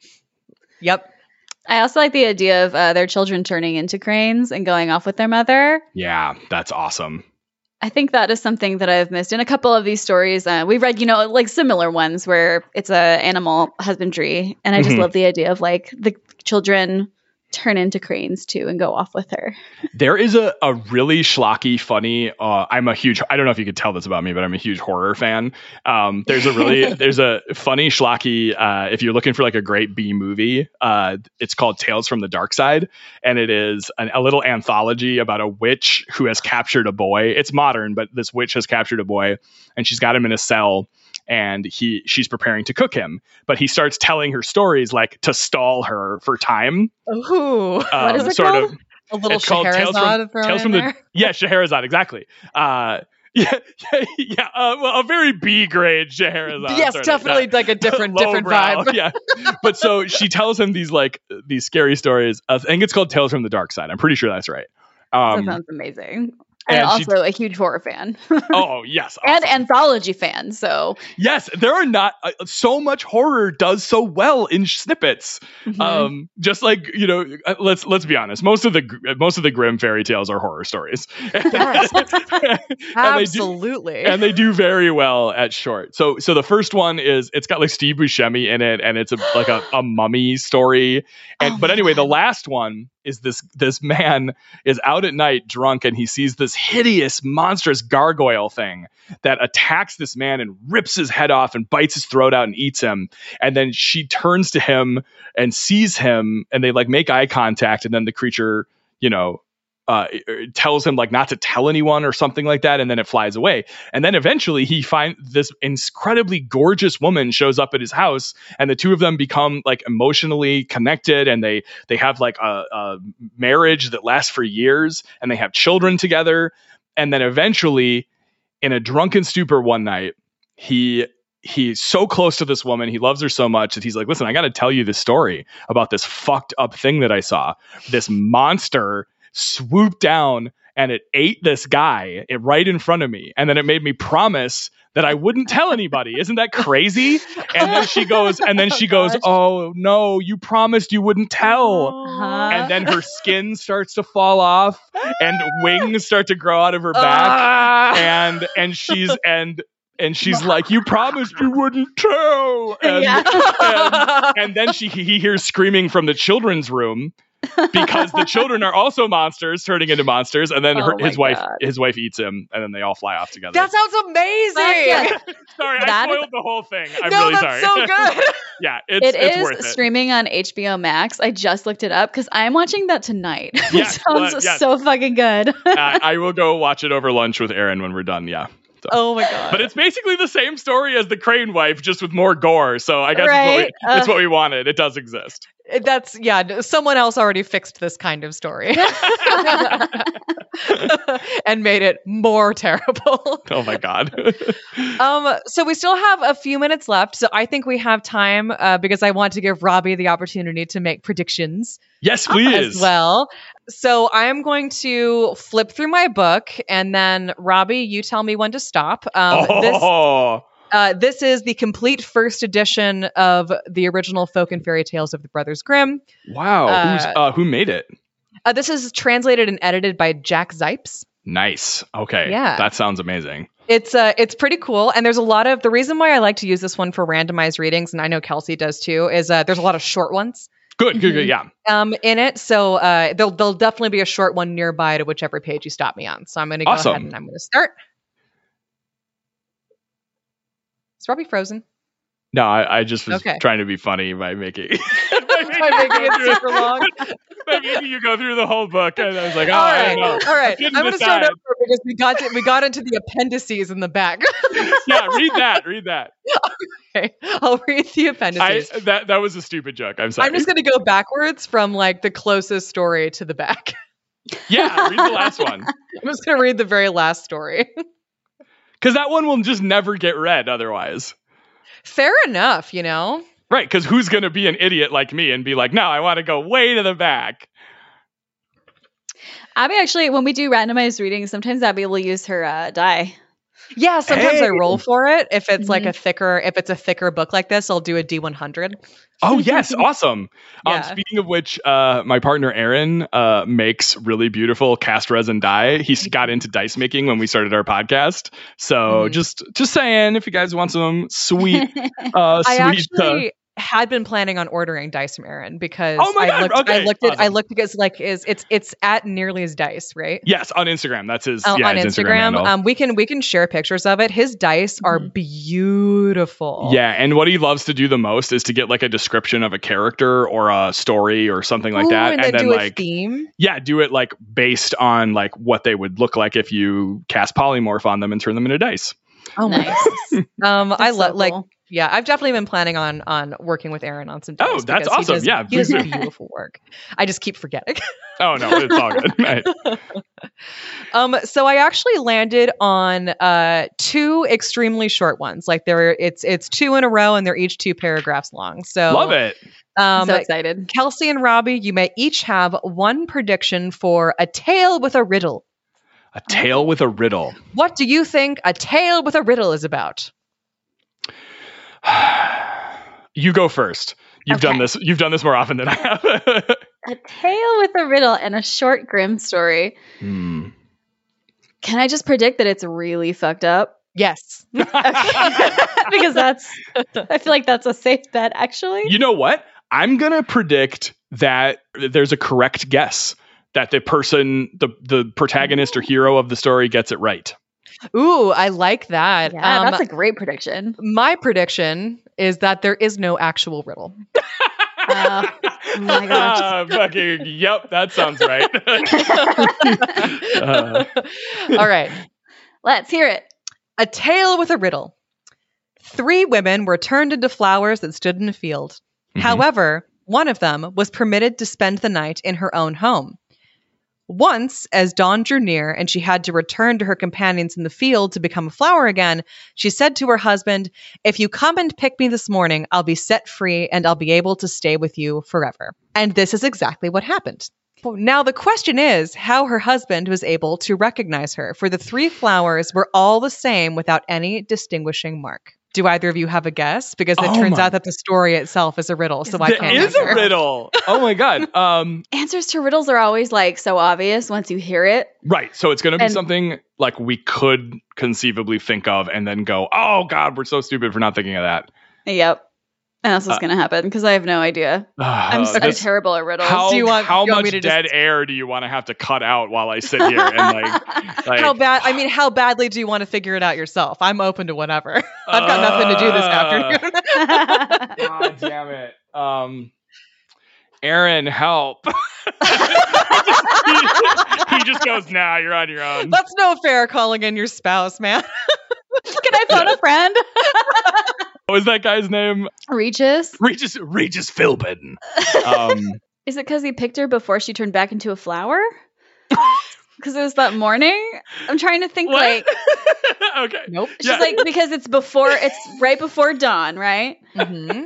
Yep. I also like the idea of uh, their children turning into cranes and going off with their mother. Yeah, that's awesome. I think that is something that I've missed in a couple of these stories. Uh, we've read, you know, like similar ones where it's a animal husbandry, and I just Mhm. love the idea of like the children turn into cranes too and go off with her. There is a, a really schlocky, funny. Uh, I'm a huge. I don't know if you could tell this about me, but I'm a huge horror fan. Um, there's a really there's a funny schlocky. Uh, if you're looking for like a great B movie, uh, it's called Tales from the Darkside, and it is an, a little anthology about a witch who has captured a boy. It's modern, but this witch has captured a boy, and she's got him in a cell. And he, she's preparing to cook him, but he starts telling her stories like to stall her for time. Ooh. Um, is it sort called? of a little called Tales from- Tales from the yeah, Scheherazade, exactly. Uh, yeah, yeah, yeah. Uh, well, a very B grade Scheherazade. yes, of, definitely like a different different Lowbrow, vibe. yeah, but so she tells him these like these scary stories. I think it's called Tales from the Darkside. I'm pretty sure that's right. that Um, sounds amazing. And And, she- also a huge horror fan oh yes, and anthology fan. So yes, there are not uh, so much horror does so well in snippets. mhm. Um, just like you know, uh, let's let's be honest. Most of the gr- most of the Grimm fairy tales are horror stories. Yes. And they do- Absolutely. and they do very well at short. So so the first one is it's got like Steve Buscemi in it, and it's a like a, a mummy story. And Oh but anyway, the last one is this this man is out at night drunk and he sees this hideous monstrous gargoyle thing that attacks this man and rips his head off and bites his throat out and eats him. And then she turns to him and sees him and they like make eye contact and then the creature, you know, uh, tells him like not to tell anyone or something like that, and then it flies away. And then eventually he find this incredibly gorgeous woman shows up at his house, and the two of them become like emotionally connected, and they they have like a, a marriage that lasts for years, and they have children together. And then eventually, in a drunken stupor one night, he he's so close to this woman. He loves her so much that he's like, listen, I got to tell you this story about this fucked up thing that I saw. This monster swooped down and it ate this guy it, right in front of me. And then it made me promise that I wouldn't tell anybody. Isn't that crazy? And then she goes, and then she goes, Gosh. oh no, you promised you wouldn't tell. Uh-huh. And then her skin starts to fall off and wings start to grow out of her back Ah. and and she's and and she's like, "You promised you wouldn't tell." And, Yeah. and, and then she he hears screaming from the children's room because the children are also monsters turning into monsters, and then Oh my his wife God. his wife eats him, and then they all fly off together. that sounds amazing. Yeah. sorry, I that is- spoiled the whole thing. I'm no, really that's sorry. so good. yeah, it's It it's is worth it. streaming on HBO Max. I just looked it up because I'm watching that tonight. Yeah, it sounds well, yes. so fucking good. uh, I will go watch it over lunch with Aaron when we're done. Yeah. So. oh my god. But it's basically the same story as the Crane Wife, just with more gore. So I guess it's, Right, what we, uh. it's what we wanted. It does exist. that's yeah. Someone else already fixed this kind of story and made it more terrible. Oh my god. Um, so we still have a few minutes left. So I think we have time uh, because I want to give Robbie the opportunity to make predictions yes, please. as well. So I am going to flip through my book, and then Robbie, you tell me when to stop. Um, This oh, uh, this is the complete first edition of the original folk and fairy tales of the Brothers Grimm. wow. Who's uh, uh, who made it? Uh, this is translated and edited by Jack Zipes. Nice. Okay. Yeah. That sounds amazing. It's uh, it's pretty cool, and there's a lot of the reason why I like to use this one for randomized readings, and I know Kelsey does too. Is uh, there's a lot of short ones Good. Good. Good. Mm-hmm. Yeah. um in it, so uh, there'll there'll definitely be a short one nearby to whichever page you stop me on. So I'm going to go Awesome. ahead and I'm going to start. Is Robbie frozen? No, I, I just was Okay. trying to be funny by making By making it super long. Making you go through the whole book, and I was like, oh, all I right, all right. I'm gonna start over because we got to, we got into the appendices in the back. Yeah, read that. Read that. okay, I'll read the I appendices. that that was a stupid joke. I'm sorry. I'm just gonna go backwards from like the closest story to the back. yeah, read the last one I'm just gonna read the very last story. because that one will just never get read otherwise. Fair enough, you know. Right, because who's going to be an idiot like me and be like, no, I want to go way to the back? Abby actually, when we do randomized readings, sometimes Abby will use her uh, die. Yeah, sometimes I roll for it. If it's like Mhm. a thicker, if it's a thicker book like this, I'll do a D100. Oh, yes, awesome. Um, speaking of which, uh, my partner Aaron uh, makes really beautiful cast resin die. He Mm-hmm. got into dice making when we started our podcast. So Mhm. just just saying, if you guys want some sweet, uh, I sweet. uh, actually had been planning on ordering dice from Aaron because Oh my I God, looked, I okay, looked at, I awesome. looked because like is it's it's at nearly as dice, right? yes, on Instagram. That's his. Uh, yeah, on his Instagram. Instagram, um, we can we can share pictures of it. His dice are Mhm. beautiful. Yeah, and what he loves to do the most is to get like a description of a character or a story or something like Ooh, that, and, and, then then do a like theme. yeah, do it like based on like what they would look like if you cast polymorph on them and turn them into dice. Oh nice. Um, I love so like cool. yeah, I've definitely been planning on on working with Aaron on some. Oh, that's because he awesome. does- Yeah, he does beautiful work. I just keep forgetting. Oh no, it's all good. Right. Um, so I actually landed on uh two extremely short ones. Like they're it's it's two in a row and they're each two paragraphs long. So Love it. Um, so excited. Kelsey and Robbie, you may each have one prediction for a tale with a riddle. A tale with a riddle. What do you think a tale with a riddle is about? you go first. You've done this. You've done this more often than I have. A tale with a riddle and a short grim story. Hmm. Can I just predict that it's really fucked up? Yes. because that's I feel like that's a safe bet actually. You know what? I'm gonna predict that there's a correct guess that the person, the the protagonist or hero of the story, gets it right. Ooh, I like that. Yeah, Um, that's a great prediction. my prediction is that there is no actual riddle. Uh, oh my gosh. Ah, fucking, yep, that sounds right. Uh, All right. Let's hear it. A tale with a riddle. Three women were turned into flowers that stood in a field. Mhm. However, one of them was permitted to spend the night in her own home. Once, as dawn drew near and she had to return to her companions in the field to become a flower again, she said to her husband, If you come and pick me this morning, I'll be set free and I'll be able to stay with you forever. And this is exactly what happened. Now, the question is how her husband was able to recognize her, for the three flowers were all the same without any distinguishing mark. Do either of you have a guess? Because it Oh turns my- out that the story itself is a riddle, so I can't. is a riddle. Oh my god. Um, Answers to riddles are always like so obvious once you hear it. right. So it's gonna be And- something like we could conceivably think of, and then go, "Oh God, we're so stupid for not thinking of that." Yep. And that's what's Uh, going to happen because I have no idea. I'm Uh, so this- terrible at riddles. How, Do you want- how you want much me to dead just- air do you want to have to cut out while I sit here and like, like How bad? I mean, how badly do you want to figure it out yourself? I'm open to whatever. I've got nothing to do this Uh, afternoon. God damn it. Um, Aaron, help. he, he just goes, nah, you're on your own. That's no fair calling in your spouse, man. Can I phone a friend? What was that guy's name? Regis? Regis Regis Philbin. Um, Is it because he picked her before she turned back into a flower? Because it was that morning? I'm trying to think what? like okay. Nope. she's Yeah. like because it's before it's right before dawn, right? hmm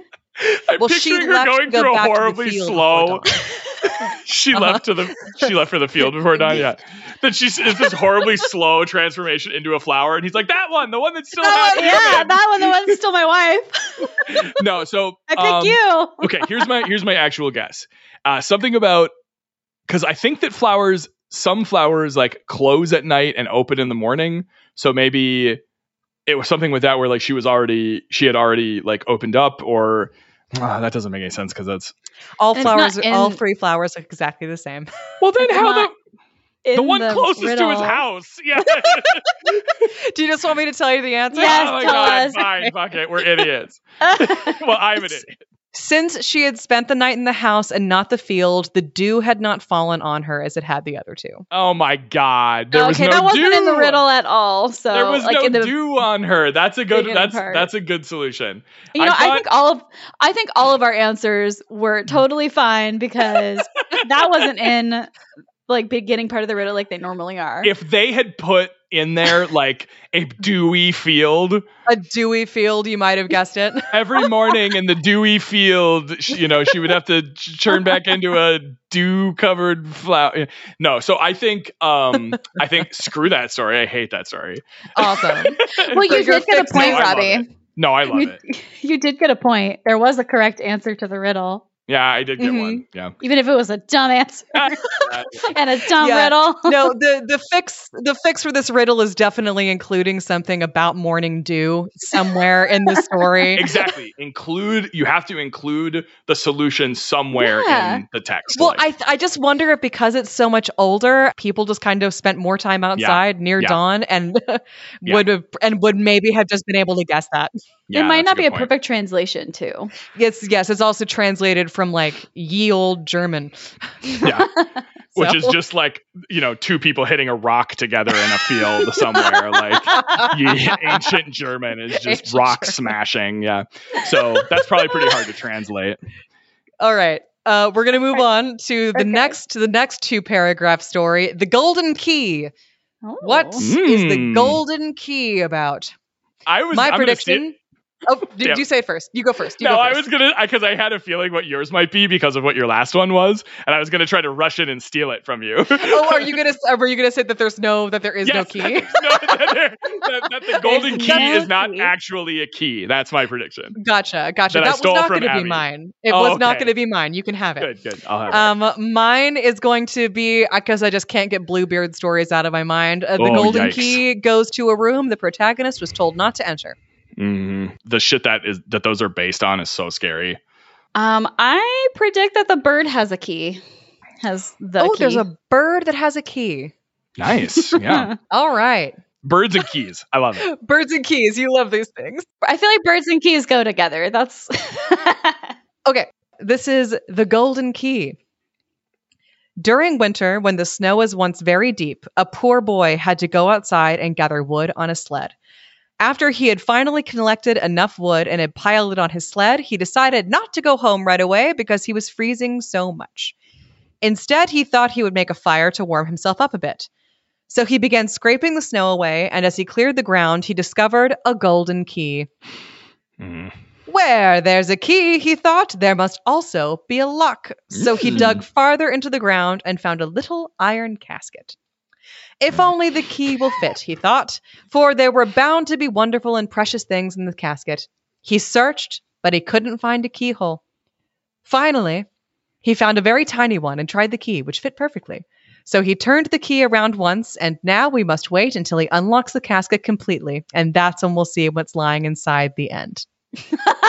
I'm Well, she picturing her going go through a to the horribly field slow. she Uh-huh. left to the she left for the field before dawn. Yeah, then she's this horribly slow transformation into a flower, and he's like, "That one, the one that's still That one, yeah, that one, the one that's still my wife. No, so I pick um, you. okay, here's my here's my actual guess. Uh, something about because I think that flowers, some flowers like close at night and open in the morning. So maybe it was something with that where like she was already she had already like opened up, or Ah, that doesn't make any sense because that's All It's flowers, not all three flowers are exactly the same. well. Then It's how not the the In one closest to his house? Yeah. Do you just want me to tell you the answer? Yes, oh my tell god! us. Fine, fuck it. We're idiots. well, I'm an idiot. Since she had spent the night in the house and not the field, the dew had not fallen on her as it had the other two. Oh my god. There was no that wasn't dew. in the riddle at all. So There was like no the, dew on her. That's a good that's part. that's a good solution. You know, I I, think all of I think all of our answers were totally fine because that wasn't in like beginning part of the riddle like they normally are. If they had put in there like a dewy field A dewy field, you might have guessed it. every morning in the dewy field, sh- you know, she would have to ch- turn back into a dew covered flower. No, so I think um I think screw that story. I hate that story. awesome. well, you did get a point, No, Robbie. No, I love You, it. you did get a point. There was a correct answer to the riddle, Yeah, I did get Mhm. one. Yeah. even if it was a dumb answer and a dumb Yeah. riddle. no, the the fix the fix for this riddle is definitely including something about morning dew somewhere in the story. exactly. include you have to include the solution somewhere Yeah. in the text. Well, like- I I just wonder if because it's so much older, people just kind of spent more time outside near Yeah. dawn and Yeah. would have and would maybe have just been able to guess that. Yeah, it might that's not be a point. perfect translation, too. Yes, yes, it's also translated from like ye old German. Yeah. Which is just like, you know, two people hitting a rock together in a field somewhere. Like ye- ancient German is just Ancient rock German. smashing. Yeah. So that's probably pretty hard to translate. All right. Uh, we're gonna move on to the Okay. next to the next two paragraph story, the Golden Key. What Oh. is the Mm. Golden Key about? I was My I'm gonna steal- prediction. Oh, did Yeah. you say it first? You go first. You no, go I was gonna because I had a feeling what yours might be because of what your last one was, and I was gonna try to rush in and steal it from you. oh, are you gonna? Were you gonna say that there's no that there is no key? that no- that that- that the golden key no is not key. actually a key. That's my prediction. Gotcha, gotcha. That I was not going to be mine. It Oh, was not going to be mine. You can have it. Good, good. I'll have it. Um, mine is going to be because I just can't get Bluebeard stories out of my mind. Uh, the Oh, golden yikes. key goes to a room the protagonist was told not to enter. Mhm. The shit that is that those are based on is so scary. Um, I predict that the bird has a key. Has the oh, key. there's a bird that has a key. Nice. Yeah. All right, Birds and keys. I love it. birds and keys. You love these things. I feel like birds and keys go together. That's Okay, this is the Golden Key. During winter, when the snow was once very deep, a poor boy had to go outside and gather wood on a sled. After he had finally collected enough wood and had piled it on his sled, he decided not to go home right away because he was freezing so much. Instead, he thought he would make a fire to warm himself up a bit. So he began scraping the snow away, and as he cleared the ground, he discovered a golden key. Mhm. Where there's a key, he thought, there must also be a lock. So he Mm. dug farther into the ground and found a little iron casket. If only the key will fit, he thought, for there were bound to be wonderful and precious things in the casket. He searched, but he couldn't find a keyhole. Finally, he found a very tiny one and tried the key, which fit perfectly. So he turned the key around once, and now we must wait until he unlocks the casket completely, and that's when we'll see what's lying inside the end.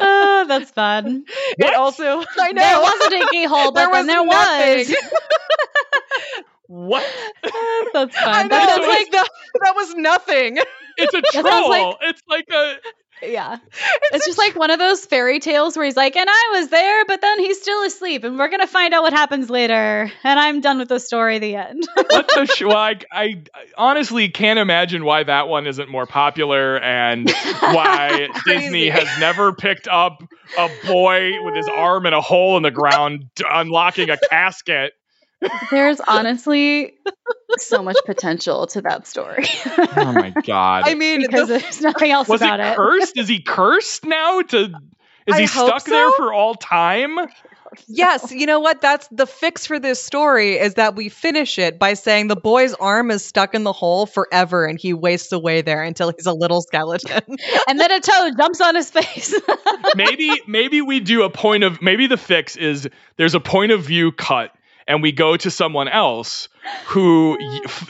oh, that's fun. It also, I know, There wasn't a keyhole, but there was. nothing. What? that's I fun. know, That sounds like like that, that was nothing. It's a troll. like- it's like a yeah. It's just like one of those fairy tales where he's like, and I was there, but then he's still asleep, and we're gonna find out what happens later. And I'm done with the story. The end. what the sh- well, I, I I honestly can't imagine why that one isn't more popular and why Disney has never picked up a boy with his arm in a hole in the ground unlocking a casket. There's honestly so much potential to that story Oh my god. I mean, because the- there's nothing else Was about it it. cursed? Is he cursed now to is I he hope stuck there for all time? yes, you know what? That's the fix for this story is that we finish it by saying the boy's arm is stuck in the hole forever and he wastes away there until he's a little skeleton. and then a toad jumps on his face. maybe maybe we do a point of maybe the fix is there's a point of view cut and we go to someone else who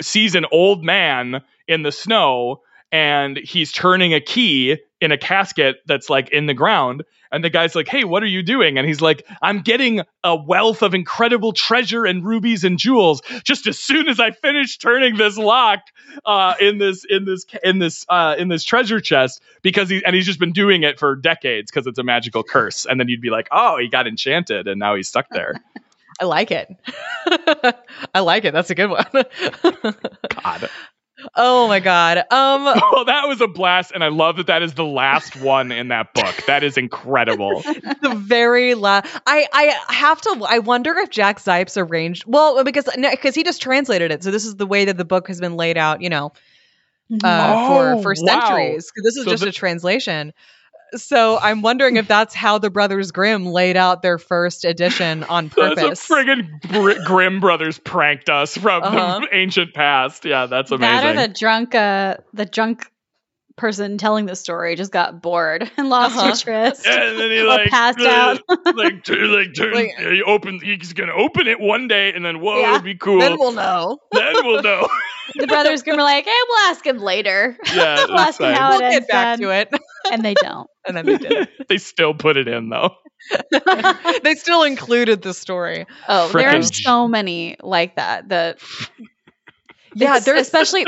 sees an old man in the snow and he's turning a key in a casket that's like in the ground And the guy's like, "Hey, what are you doing?" And he's like, "I'm getting a wealth of incredible treasure and rubies and jewels. Just as soon as I finish turning this lock uh, in this in this in this uh, in this treasure chest, because he and he's just been doing it for decades because it's a magical curse. And then you'd be like, "Oh, he got enchanted, and now he's stuck there." I like it. I like it. That's a good one. God. Oh my god. Um Oh, that was a blast, and I love that that is the last one in that book. That is incredible. the very last I I have to I wonder if Jack Zipes arranged well because because he just translated it. So this is the way that the book has been laid out, you know, uh, Oh, for for wow. centuries. This is So just the- a translation. So I'm wondering if that's how the Brothers Grimm laid out their first edition on That's purpose. a friggin' Br- Grimm brothers pranked us from Uh-huh. the ancient past. Yeah, that's amazing. That or the drunk, uh, the drunk person telling the story just got bored and lost Uh-huh. interest. and then he like passed uh, out. like tur- like turn, Like- he open he's gonna open it one day and then whoa Yeah. it'll be cool then we'll know. then we'll know the brothers Grimm were like, "Hey, we'll ask him later." yeah We'll ask him how We'll it ends get back then. to it. And they don't. And then they did. they still put it in though they still included the story. Oh, there are so many like that. That Yeah, It's- there's especially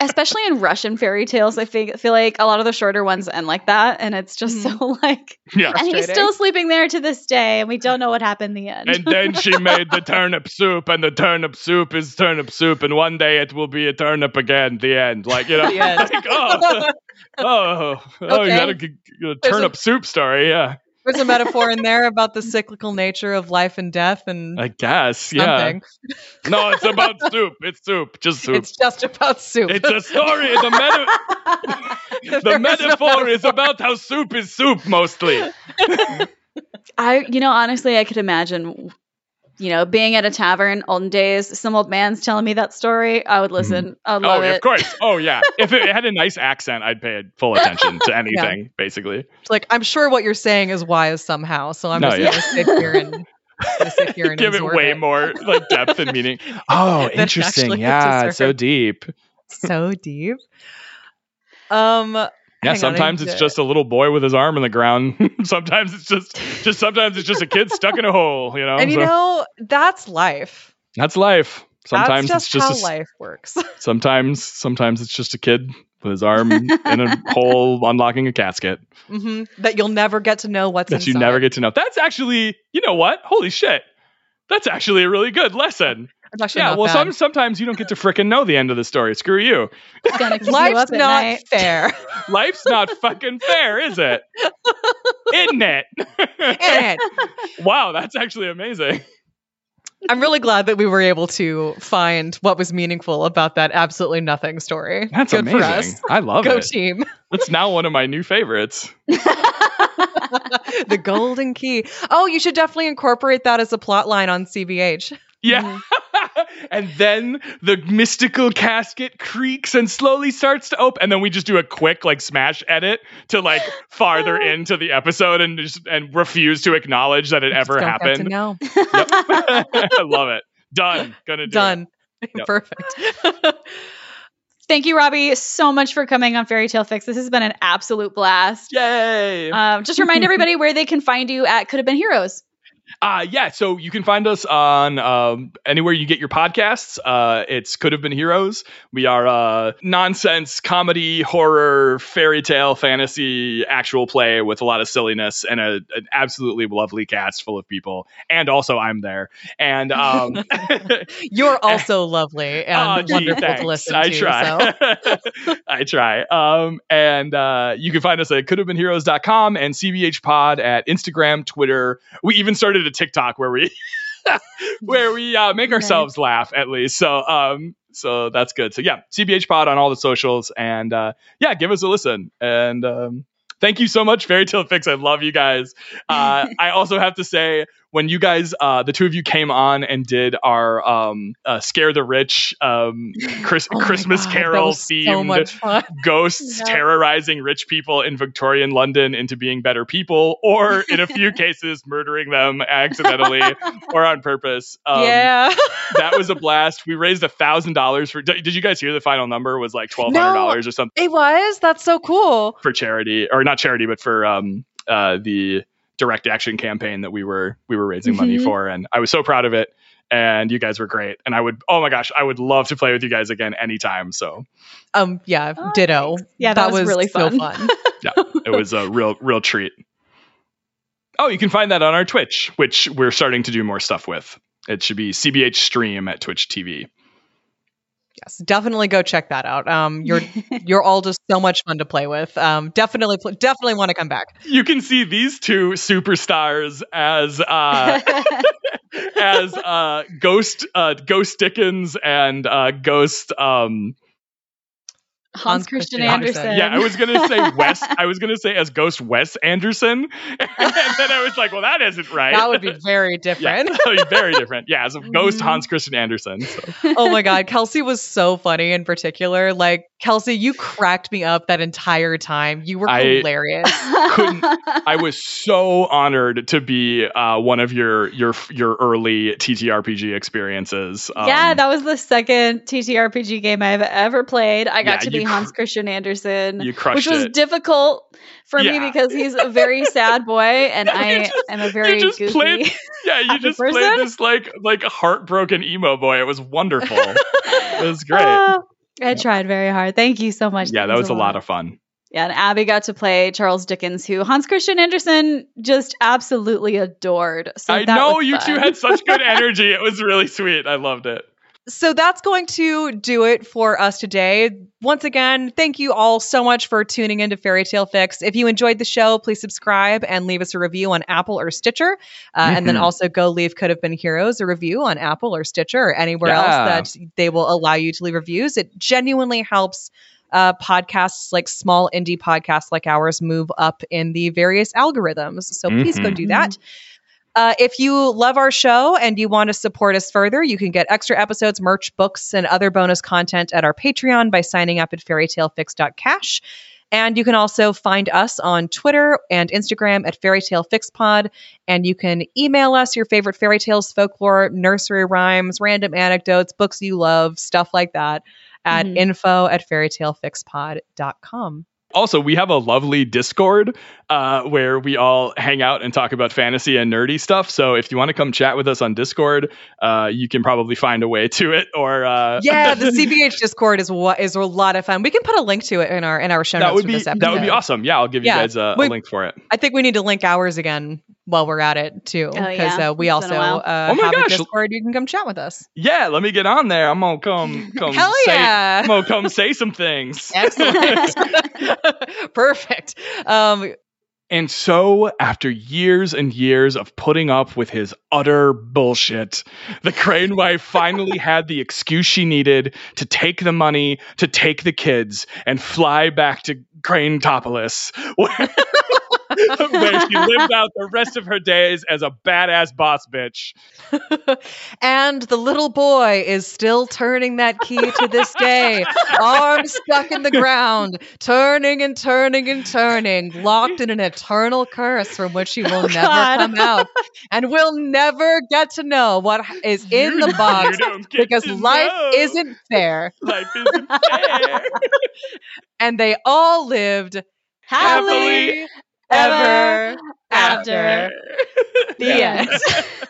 especially in Russian fairy tales. I feel, feel like a lot of the shorter ones end like that, and it's just so like. yeah And he's still sleeping there to this day, and we don't know what happened in the end. and then she made the turnip soup and the turnip soup is turnip soup and one day it will be a turnip again the end like you know like, oh oh oh you got a, a, g- a There's turnip soup story yeah There's a metaphor in there about the cyclical nature of life and death and i guess yeah no it's about soup it's soup just soup It's just about soup. It's a story. The, meta- the There is no metaphor is about how soup is soup mostly. I, you know, honestly, I could imagine, you know, being at a tavern olden days, some old man's telling me that story. I would listen. I would Oh, love of course. Oh, yeah. If it had a nice accent, I'd pay full attention to anything, basically. It's like I'm sure what you're saying is wise somehow, so I'm No, just yeah. gonna sit here and sit here and Give it absorb way more like depth and meaning. Oh, interesting. Yeah, so deep. so deep. Um, Yeah, hang sometimes need it's just a little boy with his arm in the ground. sometimes it's just just sometimes it's just a kid stuck in a hole, you know. and you So know that's life. that's life. Sometimes that's it's just just how a, life works. sometimes sometimes it's just a kid with his arm in a hole unlocking a casket. hmm That you'll never get to know what's that you never get to know. That's actually, you know what? Holy shit. That's actually a really good lesson. It's actually yeah, not well, some, sometimes you don't get to frickin' know the end of the story. Screw you. It's you life's not night. fair. Life's not fucking fair, is it? Isn't it? Isn't it? wow, that's actually amazing. I'm really glad that we were able to find what was meaningful about that absolutely nothing story. That's Good amazing. for us. I love Go it. team. That's now one of my new favorites. the golden key. Oh, you should definitely incorporate that as a plot line on CBH. Yeah. Mm-hmm. and then the mystical casket creaks and slowly starts to open. And then we just do a quick like smash edit to like farther into the episode and just and refuse to acknowledge that it ever don't get to happened. know. I love it. Done. Gonna do Done. Yep. Perfect. Thank you, Robbie, so much for coming on Fairy Tale Fix. This has been an absolute blast. Yay. Um, just remind everybody where they can find you at Could Have Been Heroes. Uh, yeah, so you can find us on um, anywhere you get your podcasts. Uh, it's Could Have Been Heroes. We are uh, nonsense, comedy, horror, fairy tale, fantasy, actual play with a lot of silliness and a, an absolutely lovely cast full of people. And also, I'm there. And um, You're also lovely and gee, wonderful thanks. to listen I to. try. So. I try. Um, and uh, you can find us at couldhavebeenheroes.com and CBH Pod at Instagram, Twitter. We even started a TikTok where we where we uh, make ourselves laugh at least. So um, so that's good. So yeah, CBH Pod on all the socials, and uh, yeah, give us a listen. And um, thank you so much, Fairy Tale Fix. I love you guys. Uh, I also have to say, when you guys, uh, the two of you came on and did our um, uh, Scare the Rich um, Chris- Oh Christmas God, Carol was So themed ghosts Yeah. terrorizing rich people in Victorian London into being better people, or in a few cases, murdering them accidentally or on purpose. Um, yeah. that was a blast. We raised a thousand dollars for. Did you guys hear the final number was like twelve hundred dollars or something it was. That's so cool. for charity, or not charity, but for um uh, the direct action campaign that we were we were raising money Mhm. for, and I was so proud of it. And you guys were great, and I would oh my gosh, I would love to play with you guys again anytime. So Um, yeah, Oh, ditto. thanks. Yeah, that was really so fun. yeah it was a real real treat. Oh, you can find that on our Twitch, which we're starting to do more stuff with. It should be CBH Stream at Twitch TV. Yes, definitely go check that out. Um, you're you're all just so much fun to play with. Um, definitely, definitely want to come back. You can see these two superstars as uh, as uh, Ghost uh, Ghost Dickens and uh, Ghost. Um, Hans Christian Andersen. Andersen. yeah, I was gonna say Wes. I was gonna say as Ghost Wes Anderson, and then I was like, well, that isn't right. That would be very yeah, different. that would be very different. Yeah, as a Ghost Mhm. Hans Christian Andersen. So. oh my god, Kelsey was so funny in particular. Like Kelsey, you cracked me up that entire time. You were I- hilarious. I was so honored to be uh, one of your your your early TTRPG experiences. Um, yeah, that was the second TTRPG game I've ever played. I got Yeah, to be you cr- Hans Christian Andersen, you crushed which was it. difficult for Yeah. me because he's a very sad boy, and You I just- am a very just goofy. played- yeah, you just person. played this like like heartbroken emo boy. It was wonderful. it was great. Oh, I tried very hard. Thank you so much. yeah, that was a lot of fun. Yeah, and Abby got to play Charles Dickens, who Hans Christian Andersen just absolutely adored. So I that know was you two had such good energy. It was really sweet. I loved it. So that's going to do it for us today. Once again, thank you all so much for tuning into Fairy Tale Fix. If you enjoyed the show, please subscribe and leave us a review on Apple or Stitcher. Uh, And then Mhm. also go leave Could Have Been Heroes a review on Apple or Stitcher or anywhere Yeah. else that they will allow you to leave reviews. It genuinely helps uh, podcasts like small indie podcasts like ours move up in the various algorithms. So please go Mhm. do that. Uh, if you love our show and you want to support us further, you can get extra episodes, merch, books, and other bonus content at our Patreon by signing up at fairytalefix.cash. And you can also find us on Twitter and Instagram at fairytalefixpod. And you can email us your favorite fairy tales, folklore, nursery rhymes, random anecdotes, books you love, stuff like that at Mhm. info at fairytalefixpod.com. Also, we have a lovely Discord uh, where we all hang out and talk about fantasy and nerdy stuff. So if you want to come chat with us on Discord, uh, you can probably find a way to it. Or uh, Yeah, the CBH Discord is what is a lot of fun. We can put a link to it in our in our show that notes would for be this episode. that would be awesome. Yeah, I'll give you guys a, a link for it. I think we need to link ours again while we're at it too, Oh, because yeah. uh, we It's also a uh, Oh my have gosh. a Discord. You can come chat with us. Yeah, let me get on there. I'm gonna come come Hell say, yeah. I'm gonna come say some things. Excellent, perfect. Um, And so, after years and years of putting up with his utter bullshit, the Crane wife finally had the excuse she needed to take the money, to take the kids, and fly back to Crane Topolis, where, where she lived out the rest of her days as a badass boss bitch. and the little boy is still turning that key to this day, arms stuck in the ground, turning and turning and turning, locked in an eternal curse from which he will never God. come out, and we'll never get to know what is in You- the box because life know. isn't fair. Life isn't fair. And they all lived Happily happily ever after. after. The end.